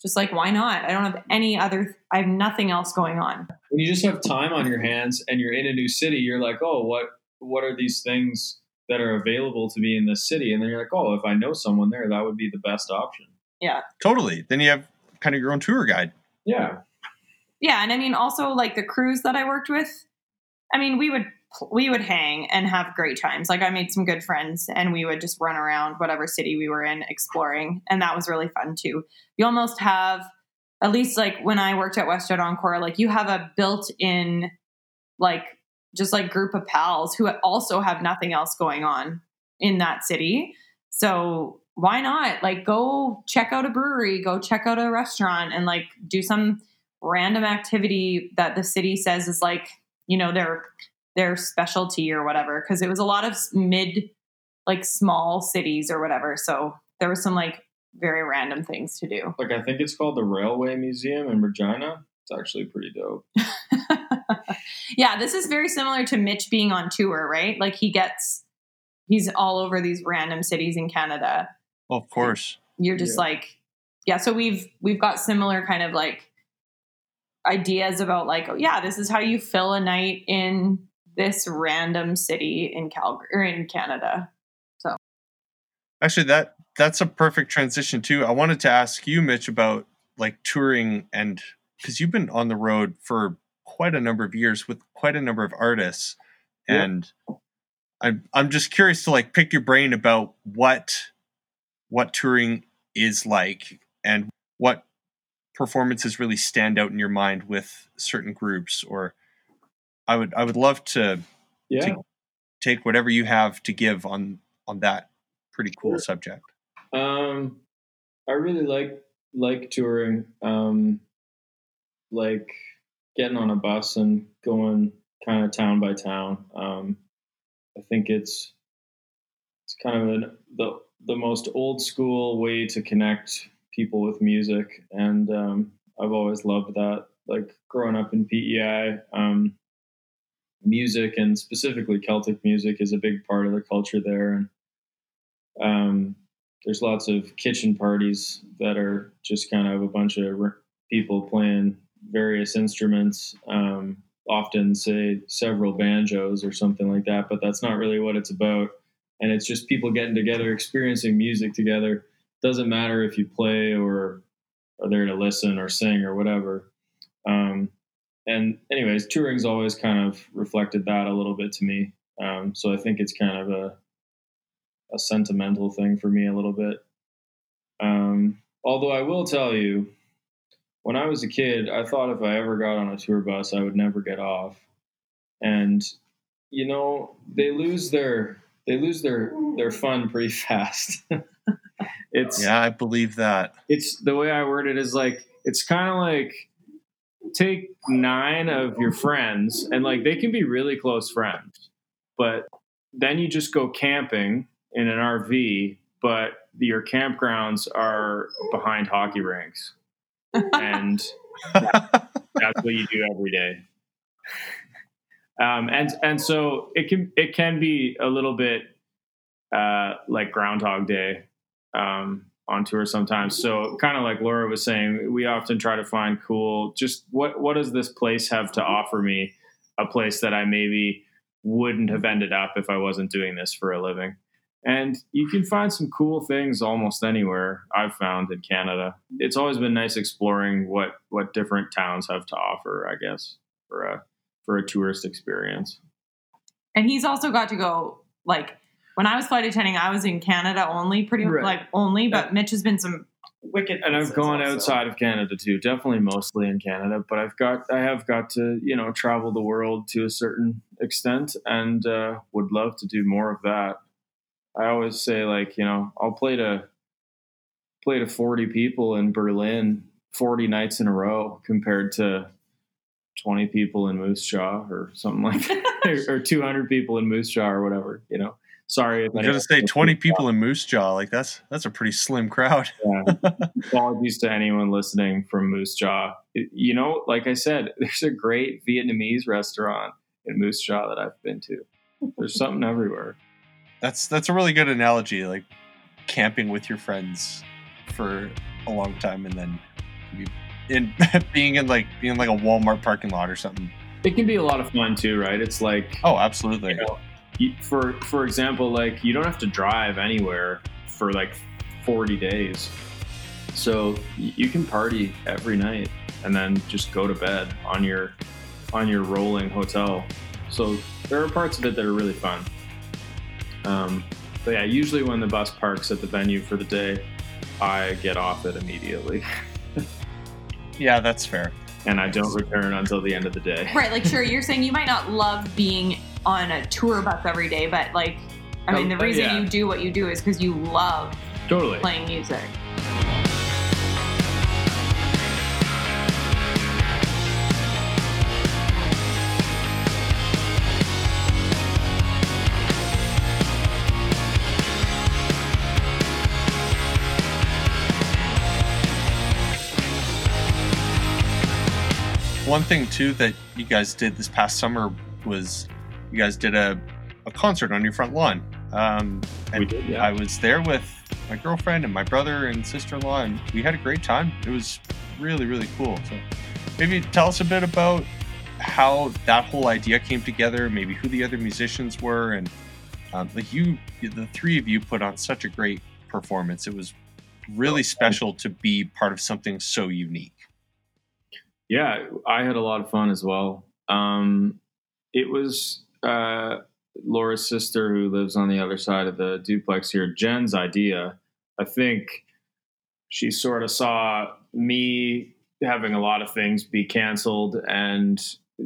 Just like why not? I don't have any other I have nothing else going on. when you just have time on your hands and you're in a new city, you're like, oh, what what are these things that are available to me in this city? And then you're like, oh, if I know someone there, that would be the best option. Yeah. Totally. Then you have kind of your own tour guide. Yeah, Yeah, and I mean also like the crews that I worked with. I mean, we would we would hang and have great times. Like I made some good friends and we would just run around whatever city we were in exploring and that was really fun too. You almost have at least like when I worked at WestJet Encore, like you have a built-in like just like group of pals who also have nothing else going on in that city. So why not like go check out a brewery, go check out a restaurant and like do some random activity that the city says is like, you know, their their specialty or whatever because it was a lot of mid like small cities or whatever. So there was some like very random things to do. like I think it's called the Railway Museum in Regina. It's actually pretty dope. yeah, this is very similar to Mitch being on tour, right? Like he gets he's all over these random cities in Canada. Well, of course. You're just Yeah. like yeah, so we've we've got similar kind of like ideas about like, oh yeah, this is how you fill a night in this random city in Calgary or in Canada. So actually, that that's a perfect transition too. I wanted to ask you, Mitch, about like touring and because you've been on the road for quite a number of years with quite a number of artists, Yeah. and I'm I'm just curious to like pick your brain about what what touring is like and what performances really stand out in your mind with certain groups or I would I would love to Yeah. take whatever you have to give on on that pretty cool Sure. subject. Um, I really like like touring. Um, like getting on a bus and going kind of town by town. Um, I think it's it's kind of an, the the most old school way to connect people with music, and um, I've always loved that. Like growing up in PEI, um, music and specifically Celtic music is a big part of the culture there, and um, there's lots of kitchen parties that are just kind of a bunch of people playing various instruments, um, often say several banjos or something like that, but that's not really what it's about. And it's just people getting together, experiencing music together. Doesn't matter if you play or are there to listen or sing or whatever. Um, and anyways, touring's always kind of reflected that a little bit to me. Um, so I think it's kind of a a sentimental thing for me a little bit. Um, although I will tell you, when I was a kid, I thought if I ever got on a tour bus, I would never get off. And you know, they lose their they lose their their fun pretty fast. it's yeah, I believe that. It's the way I word it is like it's kind of like take nine of your friends and like they can be really close friends, but then you just go camping in an RV, but your campgrounds are behind hockey rinks and that's what you do every day. Um, and and so it can it can be a little bit uh, like Groundhog Day um, on tour sometimes. So kind of like Laura was saying, we often try to find cool. Just what what does this place have to offer me? A place that I maybe wouldn't have ended up if I wasn't doing this for a living. And you can find some cool things almost anywhere I've found in Canada. It's always been nice exploring what what different towns have to offer, I guess, for a for a tourist experience. And he's also got to go like when I was flight attending, I was in Canada only, pretty right. like only, but yeah. Mitch has been some wicked and I've gone also. outside of Canada too, definitely mostly in Canada, but I've got I have got to, you know, travel the world to a certain extent and uh, would love to do more of that. I always say like, you know, I'll play to play to 40 people in Berlin 40 nights in a row compared to 20 people in Moose Jaw or something like that, or 200 people in Moose Jaw or whatever, you know. Sorry, if I'm gonna say 20 people in Moose Jaw. Like that's that's a pretty slim crowd. yeah. Apologies to anyone listening from Moose Jaw. You know, like I said, there's a great Vietnamese restaurant in Moose Jaw that I've been to. There's something everywhere. That's that's a really good analogy. Like camping with your friends for a long time, and then in being in like being like a Walmart parking lot or something. It can be a lot of fun too, right? It's like oh, absolutely. You know, for for example, like you don't have to drive anywhere for like forty days, so you can party every night and then just go to bed on your on your rolling hotel. So there are parts of it that are really fun. Um, but yeah, usually when the bus parks at the venue for the day, I get off it immediately. yeah, that's fair. And I don't return until the end of the day. Right, like sure, you're saying you might not love being on a tour bus every day, but like, I mean, the oh, reason yeah. you do what you do is because you love totally playing music. one thing too that you guys did this past summer was you guys did a, a concert on your front lawn. Um, and did, yeah. I was there with my girlfriend and my brother and sister in law, and we had a great time. It was really, really cool. So maybe tell us a bit about how that whole idea came together, maybe who the other musicians were, and um, like you, the three of you put on such a great performance. It was really special to be part of something so unique yeah, I had a lot of fun as well. Um, it was uh, Laura's sister who lives on the other side of the duplex here, Jen's idea. I think she sort of saw me having a lot of things be canceled and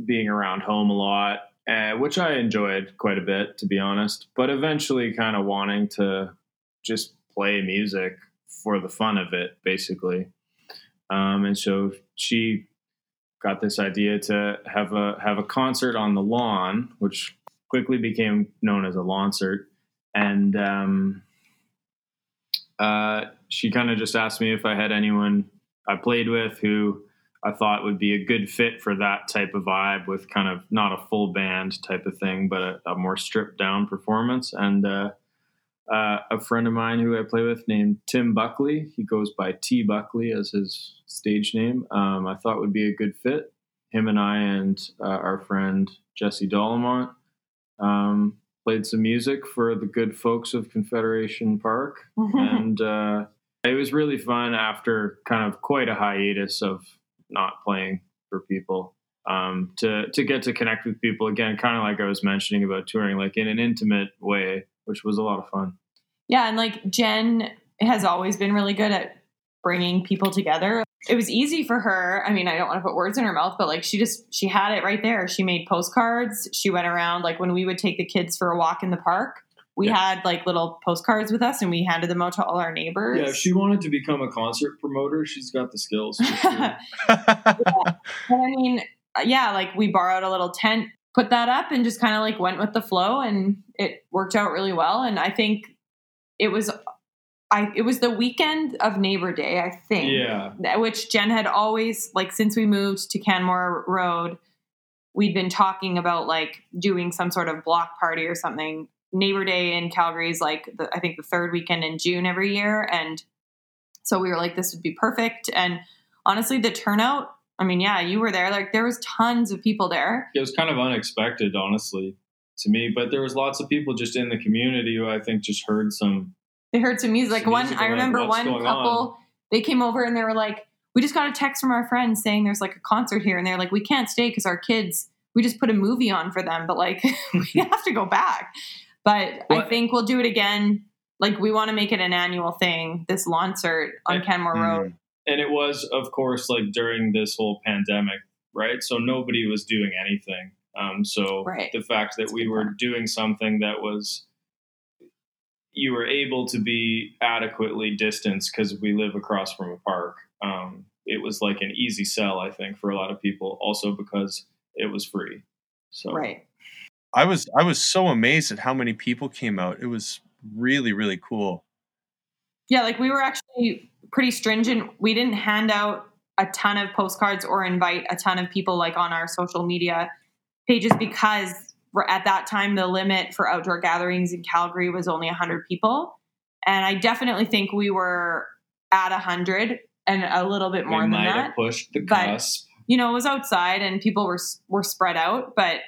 being around home a lot, uh, which I enjoyed quite a bit, to be honest. But eventually, kind of wanting to just play music for the fun of it, basically. Um, and so she got this idea to have a have a concert on the lawn, which quickly became known as a launcert. And um, uh, she kind of just asked me if I had anyone I played with who I thought would be a good fit for that type of vibe, with kind of not a full band type of thing, but a, a more stripped down performance. And uh, uh, a friend of mine who I play with named Tim Buckley. He goes by T Buckley as his stage name. Um, I thought would be a good fit. Him and I and uh, our friend Jesse Dolomont um, played some music for the good folks of Confederation Park, and uh, it was really fun after kind of quite a hiatus of not playing for people. Um, to to get to connect with people again, kind of like I was mentioning about touring, like in an intimate way, which was a lot of fun. Yeah, and like Jen has always been really good at bringing people together. It was easy for her. I mean, I don't want to put words in her mouth, but like she just she had it right there. She made postcards. She went around like when we would take the kids for a walk in the park. We Yeah. had like little postcards with us, and we handed them out to all our neighbors. Yeah, if she wanted to become a concert promoter, she's got the skills. For sure. But I mean, uh, yeah, like we borrowed a little tent, put that up, and just kind of like went with the flow, and it worked out really well. And I think it was, I it was the weekend of Neighbor Day, I think. yeah, Which Jen had always like since we moved to Canmore Road, we'd been talking about like doing some sort of block party or something. Neighbor Day in Calgary is like the, I think the third weekend in June every year, and so we were like, this would be perfect. And honestly, the turnout. I mean, yeah, you were there. Like there was tons of people there. it was kind of unexpected, honestly, to me. But there was lots of people just in the community who I think just heard some. They heard some music. Like Some one, music, I remember one couple. They came over and they were like, "We just got a text from our friends saying there's like a concert here," and they're like, "We can't stay because our kids. We just put a movie on for them, but like we hmm. have to go back." But I think we'll do it again. Like we want to make it an annual thing. This Lancert on eh, And- Canmore hmm. Road. And it was, of course, like during this whole pandemic, right? So nobody was doing anything. Um, so Right. the fact that That's we were point. doing something that was you were able to be adequately distanced because we live across from a park. Um, it was like an easy sell, I think, for a lot of people. Also because it was free. So Right. I was I was so amazed at how many people came out. It was really really cool. Yeah, like we were actually pretty stringent. We didn't hand out a ton of postcards or invite a ton of people like on our social media pages because we're at that time the limit for outdoor gatherings in Calgary was only 100 people. And I definitely think we were at 100 and a little bit more we than might that. have pushed the But- cusp. you know, it was outside and people were were spread out, but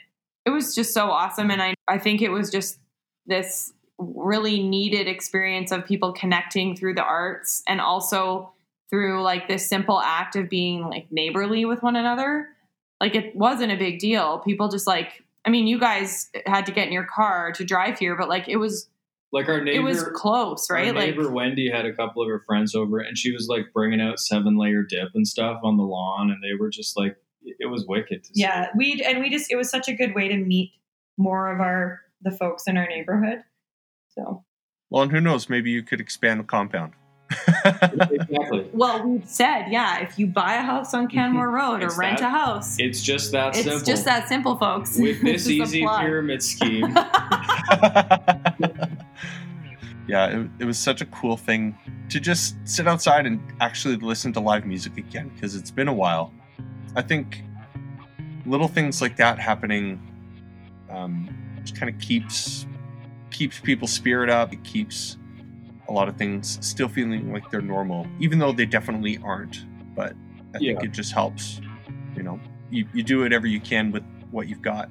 it was just so awesome and I I think it was just this really needed experience of people connecting through the arts and also through like this simple act of being like neighborly with one another. Like it wasn't a big deal. People just like I mean, you guys had to get in your car to drive here, but like it was Like our neighbor, it was close, right? Our Like neighbor Wendy had a couple of her friends over, and she was like bringing out seven layer dip and stuff on the lawn, and they were just like, it was wicked. To. Yeah, we and we just it was such a good way to meet more of our the folks in our neighborhood. So Well, and who knows? Maybe you could expand the compound. Exactly. well, we said yeah, if you buy a house on Canmore Road or rent that- a house, It's just that it's simple. just that simple, folks. With this is a easy pyramid scheme, yeah, it, it was such a cool thing to just sit outside and actually listen to live music again because it's been a while. I think little things like that happening um, just kind of keeps keeps people's spirit up. It keeps a lot of things still feeling like they're normal, even though they definitely aren't. But I think Yeah. it just helps. You know, you, you do whatever you can with what you've got.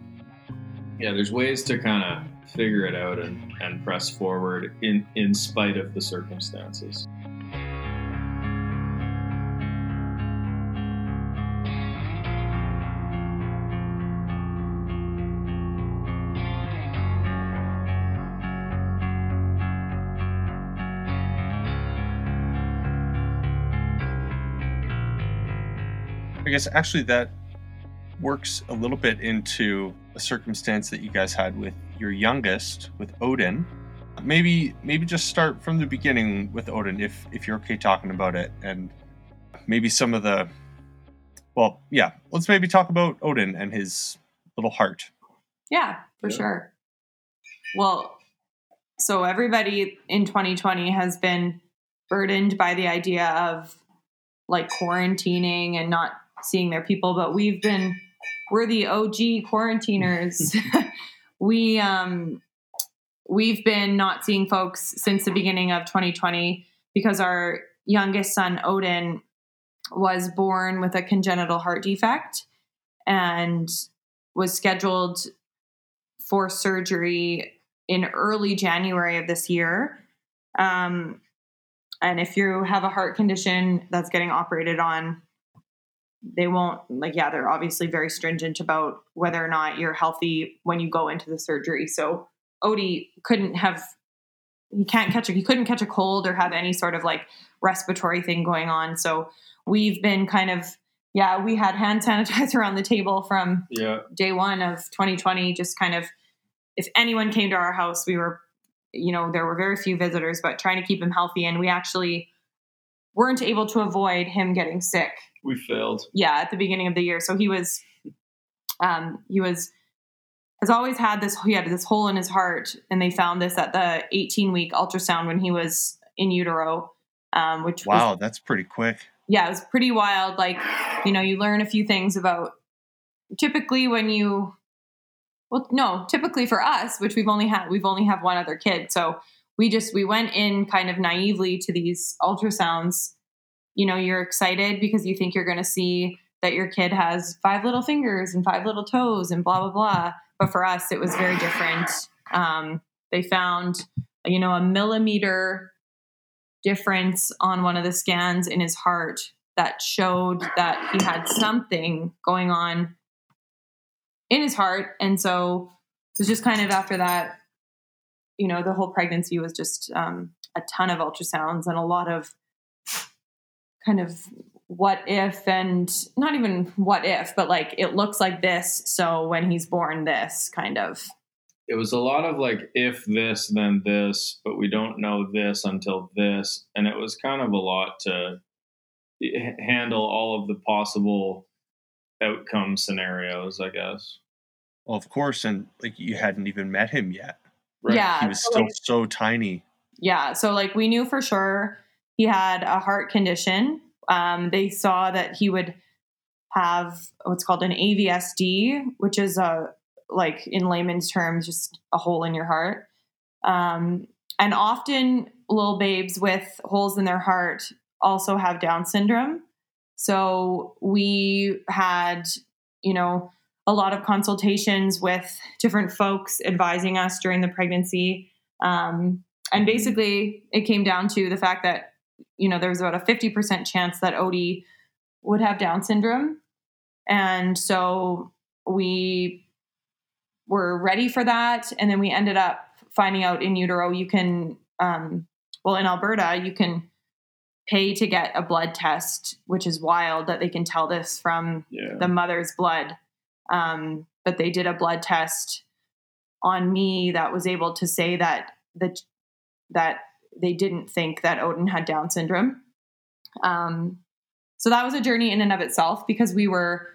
yeah, there's ways to kind of figure it out and, and press forward in in spite of the circumstances. I guess actually that works a little bit into a circumstance that you guys had with your youngest, with Odin. Maybe maybe just start from the beginning with Odin, if if you're okay talking about it, and maybe some of the. Well, yeah, let's maybe talk about Odin and his little heart. Yeah, for Yeah. sure. Well, so everybody in 2020 has been burdened by the idea of like quarantining and not seeing their people, but we've been we're the OG quarantiners. we um we've been not seeing folks since the beginning of 2020 because our youngest son, Odin, was born with a congenital heart defect and was scheduled for surgery in early January of this year. Um, and if you have a heart condition that's getting operated on, they won't like yeah they're obviously very stringent about whether or not you're healthy when you go into the surgery. So odie couldn't have he can't catch a he couldn't catch a cold or have any sort of like respiratory thing going on. So we've been kind of yeah we had hand sanitizer on the table from Yeah. day one of 2020 just kind of if anyone came to our house we were you know there were very few visitors but trying to keep him healthy. And we actually weren't able to avoid him getting sick We failed. yeah at the beginning of the year so he was um he was has always had this he had this hole in his heart and they found this at the 18 week ultrasound when he was in utero um which was Wow, that's pretty quick. yeah, it was pretty wild. Like, you know, you learn a few things about typically when you well no, typically for us, which we've only had we've only have one other kid. So we just we went in kind of naively to these ultrasounds. You know, you're excited because you think you're gonna see that your kid has five little fingers and five little toes and blah blah blah. But for us it was very different. Um, they found, you know, a millimeter difference on one of the scans in his heart that showed that he had something going on in his heart. And so it was just kind of after that, you know, the whole pregnancy was just um, a ton of ultrasounds and a lot of kind of what if and not even what if, but like it looks like this. So when he's born, this kind of. It was a lot of like, if this, then this, but we don't know this until this. And it was kind of a lot to h- handle all of the possible outcome scenarios, I guess. Well, of course, and like you hadn't even met him yet. Yeah. He was so, still like, so tiny. Yeah. So like we knew for sure he had a heart condition. Um, they saw that he would have what's called an AVSD, which is a like in layman's terms, just a hole in your heart. Um, and often little babes with holes in their heart also have Down syndrome. So we had, you know, a lot of consultations with different folks advising us during the pregnancy. Um, and basically, it came down to the fact that, you know, there was about a 50% chance that Odie would have Down syndrome. And so we were ready for that. And then we ended up finding out in utero, you can, um, well, in Alberta, you can pay to get a blood test, which is wild that they can tell this from Yeah. the mother's blood. Um, but they did a blood test on me that was able to say that that that they didn't think that Odin had Down syndrome. Um, so that was a journey in and of itself because we were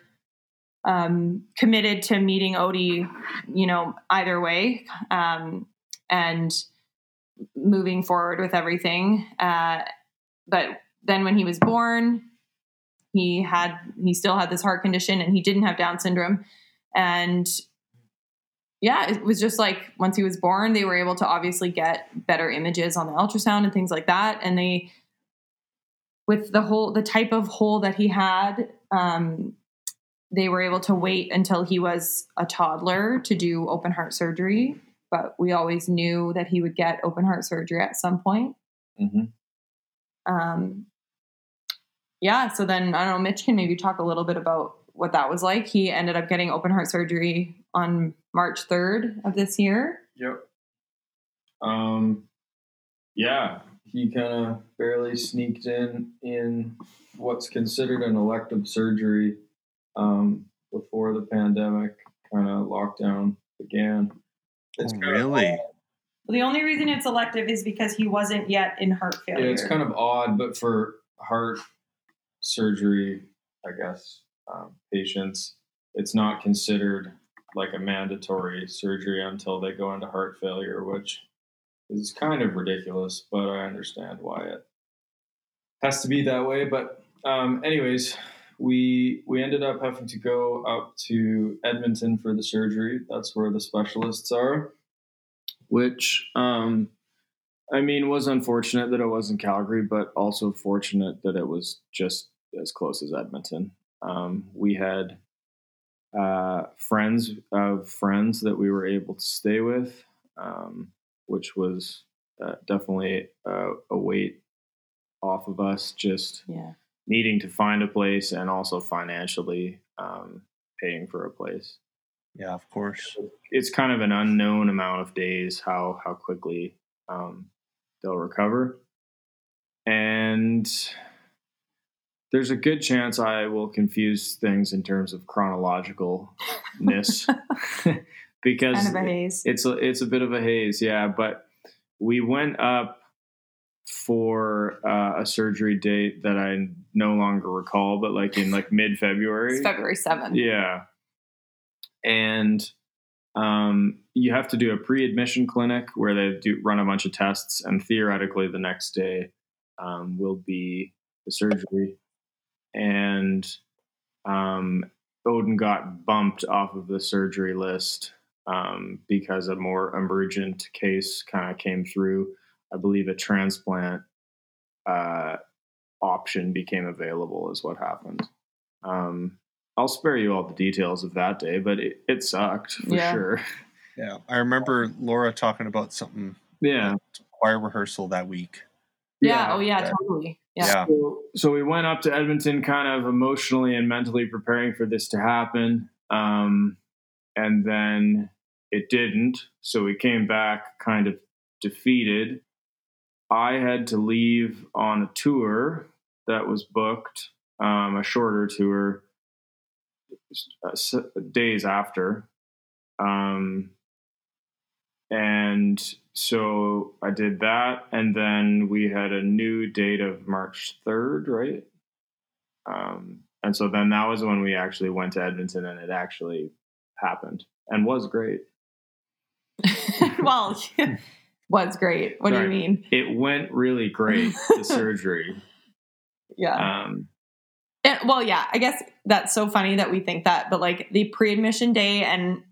um, committed to meeting Odie, you know, either way, um, and moving forward with everything. Uh, but then when he was born, he had he still had this heart condition and he didn't have Down syndrome, and yeah, it was just like once he was born, they were able to obviously get better images on the ultrasound and things like that, and they with the whole the type of hole that he had um, they were able to wait until he was a toddler to do open heart surgery but we always knew that he would get open heart surgery at some point. Hmm um, yeah so then i don't know mitch can maybe talk a little bit about what that was like he ended up getting open heart surgery on march 3rd of this year Yep. Um, yeah, he kind of barely sneaked in in what's considered an elective surgery um, before the pandemic kind of lockdown began. It's Oh, really? odd. the only reason it's elective is because he wasn't yet in heart failure Yeah, it's kind of odd, but for heart surgery, I guess um, patients, it's not considered like a mandatory surgery until they go into heart failure, which is kind of ridiculous. But I understand why it has to be that way. But um, anyways, we we ended up having to go up to Edmonton for the surgery. That's where the specialists are. which um, I mean was unfortunate that it was in Calgary, but also fortunate that it was just as close as Edmonton. Um, we had uh, friends of friends that we were able to stay with, um, which was uh, definitely a, a weight off of us just Yeah. needing to find a place and also financially um, paying for a place. Yeah, of course. It's kind of an unknown amount of days how how quickly um, they'll recover, and there's a good chance I will confuse things in terms of chronologicalness because Kind of a haze. it's a it's a bit of a haze, yeah. But we went up for uh, a surgery date that I no longer recall, but like in like mid February. February 7th. Yeah, and um, you have to do a pre-admission clinic where they do run a bunch of tests, and theoretically the next day um, will be the surgery. And um, Odin got bumped off of the surgery list um, because a more emergent case kind of came through. I believe a transplant uh, option became available, is what happened. Um, I'll spare you all the details of that day, but it, it sucked for Yeah. sure. Yeah, I remember Laura talking about something Yeah. choir rehearsal that week. Yeah. Oh, yeah, Yeah. totally. Yeah. Yeah. So, so we went up to Edmonton, kind of emotionally and mentally preparing for this to happen, um, and then it didn't. So we came back kind of defeated. I had to leave on a tour that was booked, um, a shorter tour, uh, s- days after. Um, and so I did that, and then we had a new date of March third, right? Um, and so then that was when we actually went to Edmonton, and it actually happened and was great. well, was great. What do you mean? It went really great. The surgery. Yeah. Um, And, well, yeah, I guess that's so funny that we think that, but like the pre-admission day and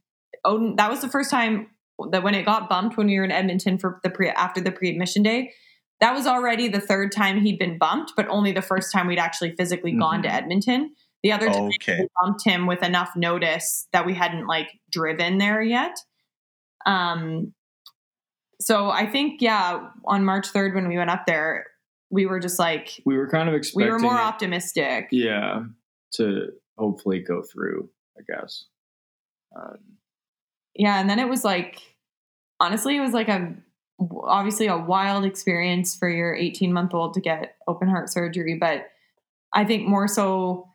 Odin, that was the first time that when it got bumped when we were in Edmonton for the pre after the pre-admission day, that was already the third time he'd been bumped, but only the first time we'd actually physically gone to Mhm. Edmonton. The other time Okay. we bumped him with enough notice that we hadn't like driven there yet. Um, so I think yeah, on March third when we went up there, we were just like we were kind of expecting. we were more it- optimistic. Yeah, to hopefully go through. I guess. Um, yeah and then it was like honestly it was like a obviously a wild experience for your 18 month old to get open heart surgery but i think more so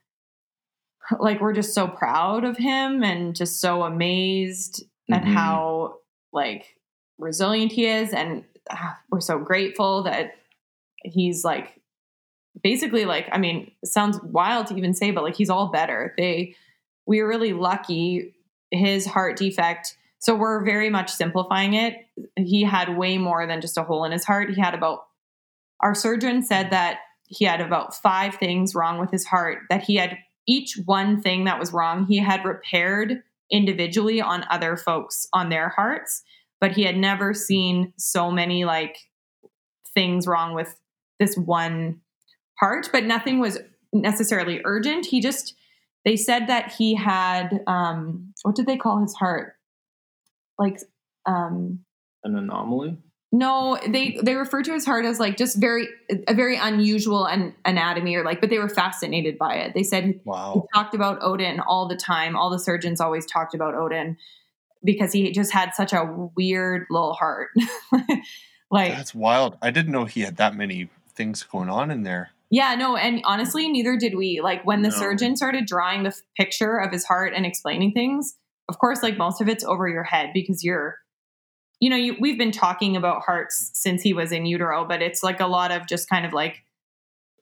like we're just so proud of him and just so amazed at Mhm. how like resilient he is. And ah, we're so grateful that he's like basically like i mean it sounds wild to even say but like he's all better. They we were really lucky. His heart defect so we're very much simplifying it. He had way more than just a hole in his heart. He had about our surgeon said that he had about five things wrong with his heart that he had each one thing that was wrong he had repaired individually on other folks on their hearts. But he had never seen so many like things wrong with this one heart. But nothing was necessarily urgent. He just they said that he had um what did they call his heart like um an anomaly. no they they refer to his heart as like just very a very unusual an, anatomy or like but they were fascinated by it they said he Wow. talked about odin all the time all the surgeons always talked about odin because he just had such a weird little heart like That's wild. I didn't know he had that many things going on in there. Yeah, no, and honestly, neither did we. Like when the No. surgeon started drawing the f- picture of his heart and explaining things, of course, like most of it's over your head because you're, you know, you, we've been talking about hearts since he was in utero, but it's like a lot of just kind of like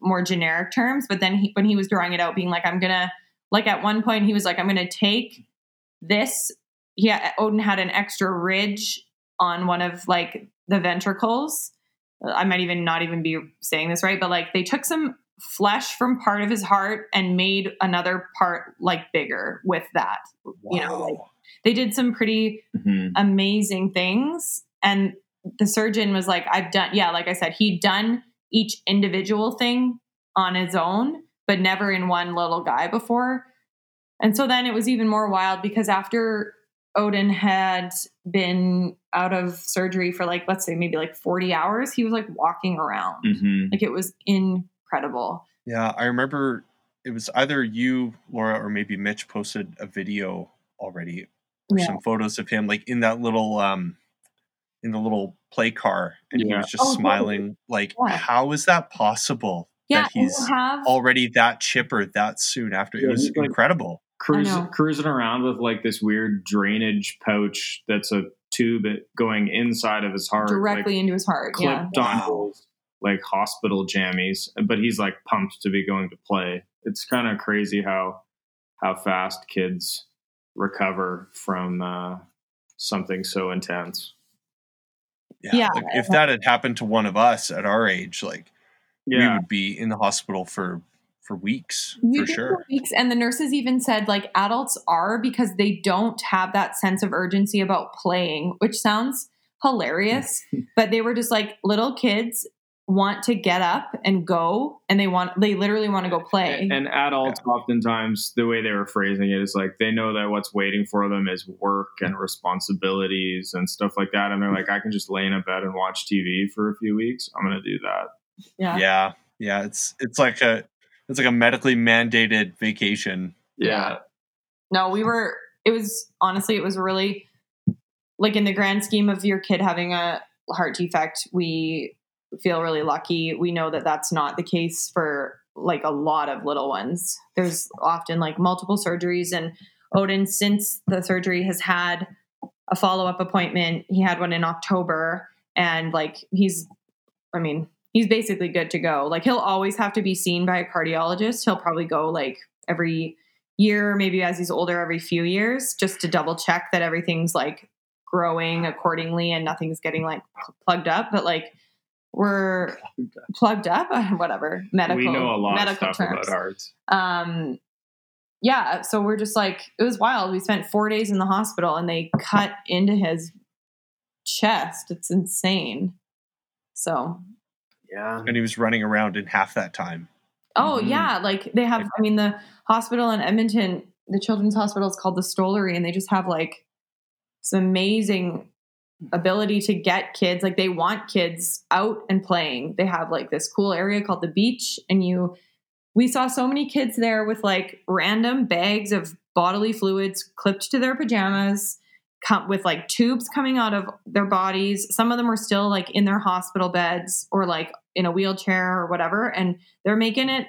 more generic terms. But then he, when he was drawing it out, being like, I'm gonna, like at one point, he was like, I'm gonna take this. Yeah, Odin had an extra ridge on one of like the ventricles. I might even not even be saying this right, but like they took some flesh from part of his heart and made another part like bigger with that. Wow. You know, like- They did some pretty Mhm. amazing things and the surgeon was like, I've done, yeah, like I said, he'd done each individual thing on his own, but never in one little guy before. And so then it was even more wild because after Odin had been out of surgery for like, let's say maybe like 40 hours, he was like walking around. Mhm. Like it was incredible. Yeah, I remember it was either you, Laura, or maybe Mitch posted a video already or Yeah. some photos of him like in that little um in the little play car and he was just Oh, totally. smiling like Yeah. how is that possible Yeah. that he's have, already that chipper that soon after it was like- incredible Cruise, know. cruising around with like this weird drainage pouch that's a tube going inside of his heart, directly like, into his heart. Yeah. clipped on Wow. His like hospital jammies, but he's like pumped to be going to play. It's kind of crazy how how fast kids recover from uh, something so intense. yeah, Yeah. like if that had happened to one of us at our age like we would be in the hospital for for weeks You for do sure Weeks, and the nurses even said like adults are because they don't have that sense of urgency about playing, which sounds hilarious. but they were just like little kids want to get up and go, and they want they literally want to go play. and adults oftentimes the way they were phrasing it is like they know that what's waiting for them is work and responsibilities and stuff like that, and they're like, I can just lay in a bed and watch TV for a few weeks. I'm gonna do that. yeah. yeah yeah it's it's like a it's like a medically mandated vacation Yeah. No, we were. It was honestly, it was really like in the grand scheme of your kid having a heart defect. We feel really lucky. We know that that's not the case for like a lot of little ones. There's often like multiple surgeries, and Odin, since the surgery, has had a follow up appointment. He had one in October, and like he's, I mean, he's basically good to go. Like he'll always have to be seen by a cardiologist. He'll probably go like every year, maybe as he's older, every few years, just to double check that everything's like growing accordingly and nothing's getting like plugged up. But like we're plugged up, whatever medical. we know a lot of medical stuff terms. about hearts. Um, yeah, so we're just like it was wild. We spent four days in the hospital, and they cut into his chest. It's insane. So Yeah, and he was running around in half that time Oh Mhm. yeah, like they have. I mean, the hospital in Edmonton, the children's hospital is called the Stollery, and they just have like some amazing ability to get kids. Like they want kids out and playing. They have like this cool area called the beach, and you. We saw so many kids there with like random bags of bodily fluids clipped to their pajamas, come with like tubes coming out of their bodies. Some of them were still like in their hospital beds or like in a wheelchair or whatever, and they're making it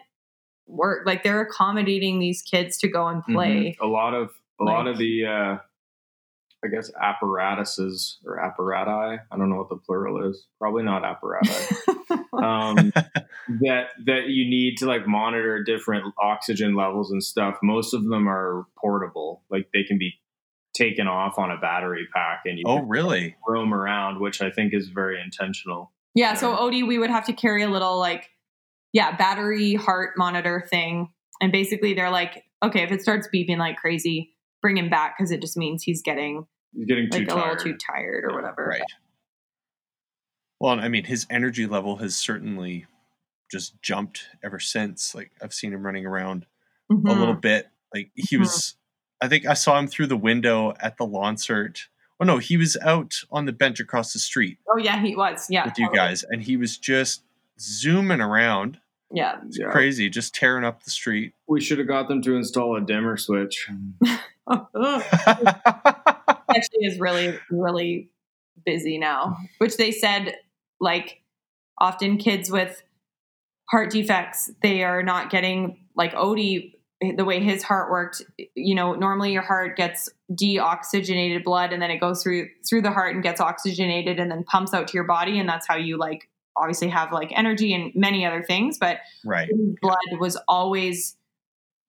work. Like they're accommodating these kids to go and play. Mhm. a lot of a lot of the uh, I guess apparatuses or apparati. I don't know what the plural is. Probably not apparatus. um, that that you need to like monitor different oxygen levels and stuff. Most of them are portable, like they can be taken off on a battery pack and you oh can really roam around, which I think is very intentional. yeah, so Yeah. Odie, we would have to carry a little like, yeah, battery heart monitor thing. And basically they're like, okay, if it starts beeping like crazy, bring him back because it just means he's getting He's getting too like a tired. little too tired or Yeah, whatever. right well i mean his energy level has certainly just jumped ever since like i've seen him running around a Mhm. little bit like he Mhm. was i think i saw him through the window at the concert oh no he was out on the bench across the street Oh yeah, he was. Yeah. with you guys and he was just zooming around Yeah. Yeah. crazy just tearing up the street We should have got them to install a dimmer switch. actually is really really busy now which they said like often kids with heart defects they are not getting like odie the way his heart worked you know normally your heart gets deoxygenated blood and then it goes through through the heart and gets oxygenated and then pumps out to your body and that's how you like obviously have like energy and many other things but right blood was always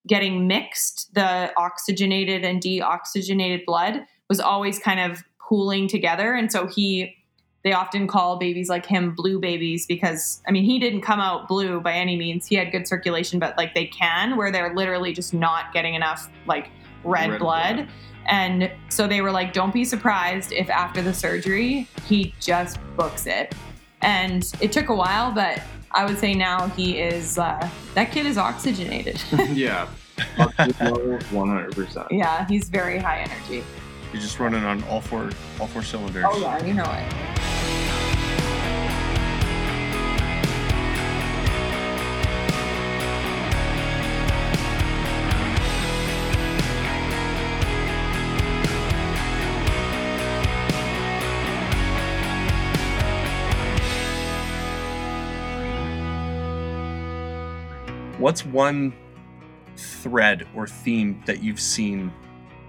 getting mixed. The oxygenated and deoxygenated blood was always kind of pooling together. And so he they often call babies like him blue babies because I mean he didn't come out blue by any means. He had good circulation, but like they can where they're literally just not getting enough like red, Red blood. blood. And so they were like, don't be surprised if after the surgery he just books it. And it took a while, but I would say now he is uh, that kid is oxygenated. yeah. One hundred percent. yeah, he's very high energy. You're just running on all four all four cylinders. Oh yeah, you know it. What's one thread or theme that you've seen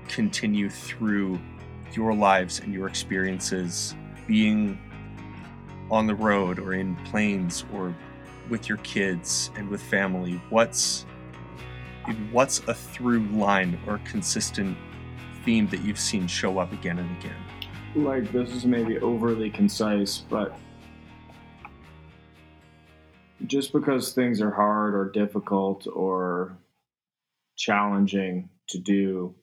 continue through your lives and your experiences being on the road or in planes or with your kids and with family? What's what's a through line or consistent theme that you've seen show up again and again? Like this is maybe overly concise, but just because things are hard or difficult or challenging to do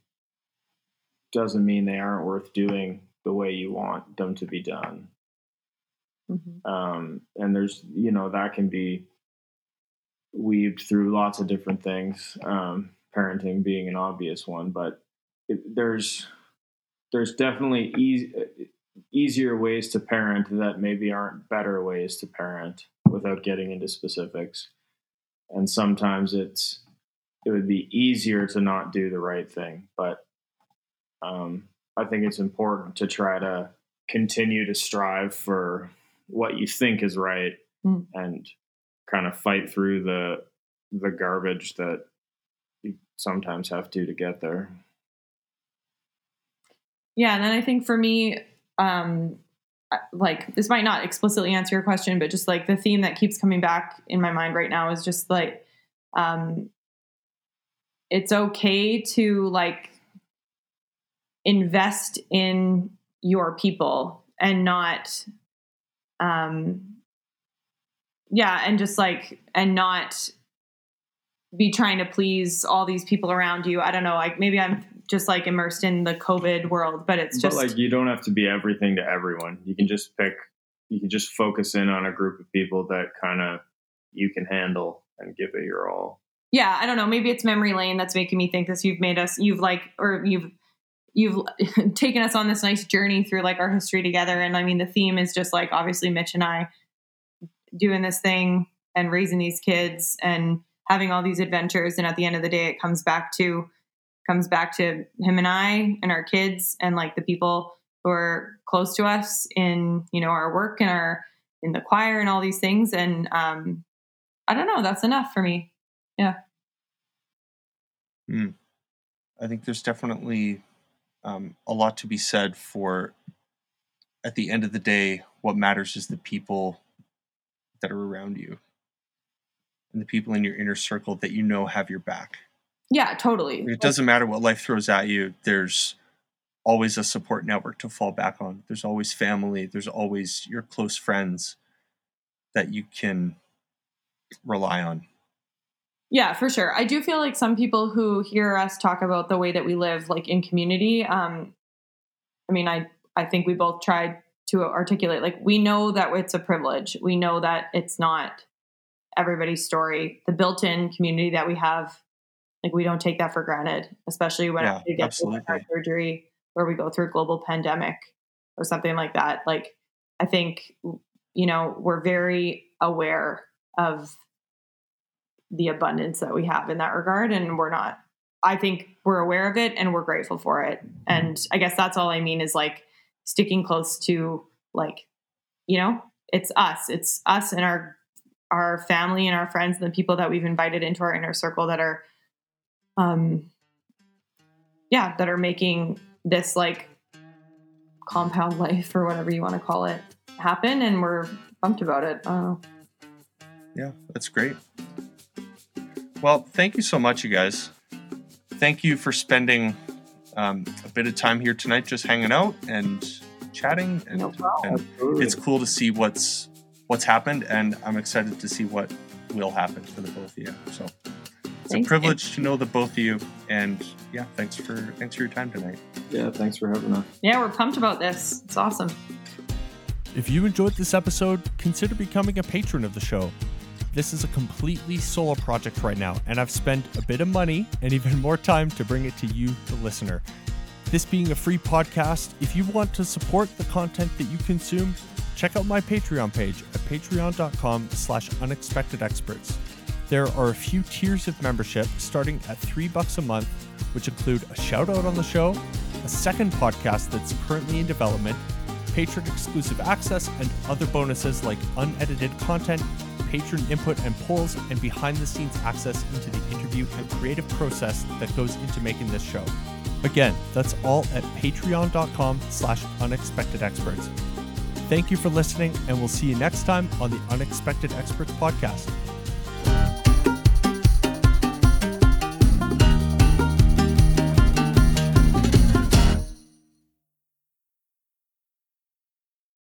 doesn't mean they aren't worth doing the way you want them to be done. Mhm. um, and there's you know that can be weaved through lots of different things um, parenting being an obvious one but it, there's there's definitely easy, easier ways to parent that maybe aren't better ways to parent without getting into specifics and sometimes it's it would be easier to not do the right thing but um, i think it's important to try to continue to strive for what you think is right Mm. and kind of fight through the the garbage that you sometimes have to to get there. Yeah, and then I think for me, um, like this might not explicitly answer your question, but just like the theme that keeps coming back in my mind right now is just like, um, it's okay to like invest in your people and not, um, yeah, and just like and not be trying to please all these people around you. I don't know, like maybe I'm just like immersed in the COVID world, but it's just but like you don't have to be everything to everyone. You can just pick you can just focus in on a group of people that kind of you can handle and give it your all. yeah, I don't know. Maybe it's memory lane that's making me think this. You've made us, you've like, or you've, you've taken us on this nice journey through like our history together. And I mean, the theme is just like obviously Mitch and I doing this thing and raising these kids and having all these adventures. And at the end of the day, it comes back to, comes back to him and I and our kids and like the people who are close to us in, you know, our work and our, in the choir and all these things. And, um, I don't know. That's enough for me. Yeah. Hmm. I think there's definitely um, a lot to be said for, at the end of the day, what matters is the people that are around you and the people in your inner circle that you know have your back. Yeah, totally. It doesn't matter what life throws at you, there's always a support network to fall back on. There's always family, there's always your close friends that you can rely on. Yeah, for sure. I do feel like some people who hear us talk about the way that we live, like in community, um, I mean, I I think we both tried to articulate like we know that it's a privilege. We know that it's not everybody's story. The built-in community that we have, like we don't take that for granted, especially when Yeah, we get surgery or we go through a global pandemic or something like that. Like I think you know we're very aware of the abundance that we have in that regard and we're not i think we're aware of it and we're grateful for it. And i guess that's all i mean is like sticking close to like you know it's us. It's us and our our family and our friends and the people that we've invited into our inner circle that are um yeah that are making this like compound life or whatever you want to call it happen and we're pumped about it. Uh, Yeah, that's great. Well, thank you so much, you guys. Thank you for spending um, a bit of time here tonight just hanging out and chatting. And, No problem. and it's cool to see what's what's happened, and I'm excited to see what will happen for the both of you. So it's Thank a privilege to know the both of you, and yeah, thanks for thanks for your time tonight. yeah, thanks for having us. Yeah, we're pumped about this. It's awesome. If you enjoyed this episode, consider becoming a patron of the show. This is a completely solo project right now, and I've spent a bit of money and even more time to bring it to you, the listener. This being a free podcast, if you want to support the content that you consume, check out my Patreon page at patreon.com slash unexpectedexperts. There are a few tiers of membership starting at three bucks a month, which include a shout out on the show, a second podcast that's currently in development, patron exclusive access, and other bonuses like unedited content, patron input and polls, and behind the scenes access into the interview and creative process that goes into making this show. Again, that's all at patreon.com slash unexpected experts. Thank you for listening, and we'll see you next time on the Unexpected Experts podcast.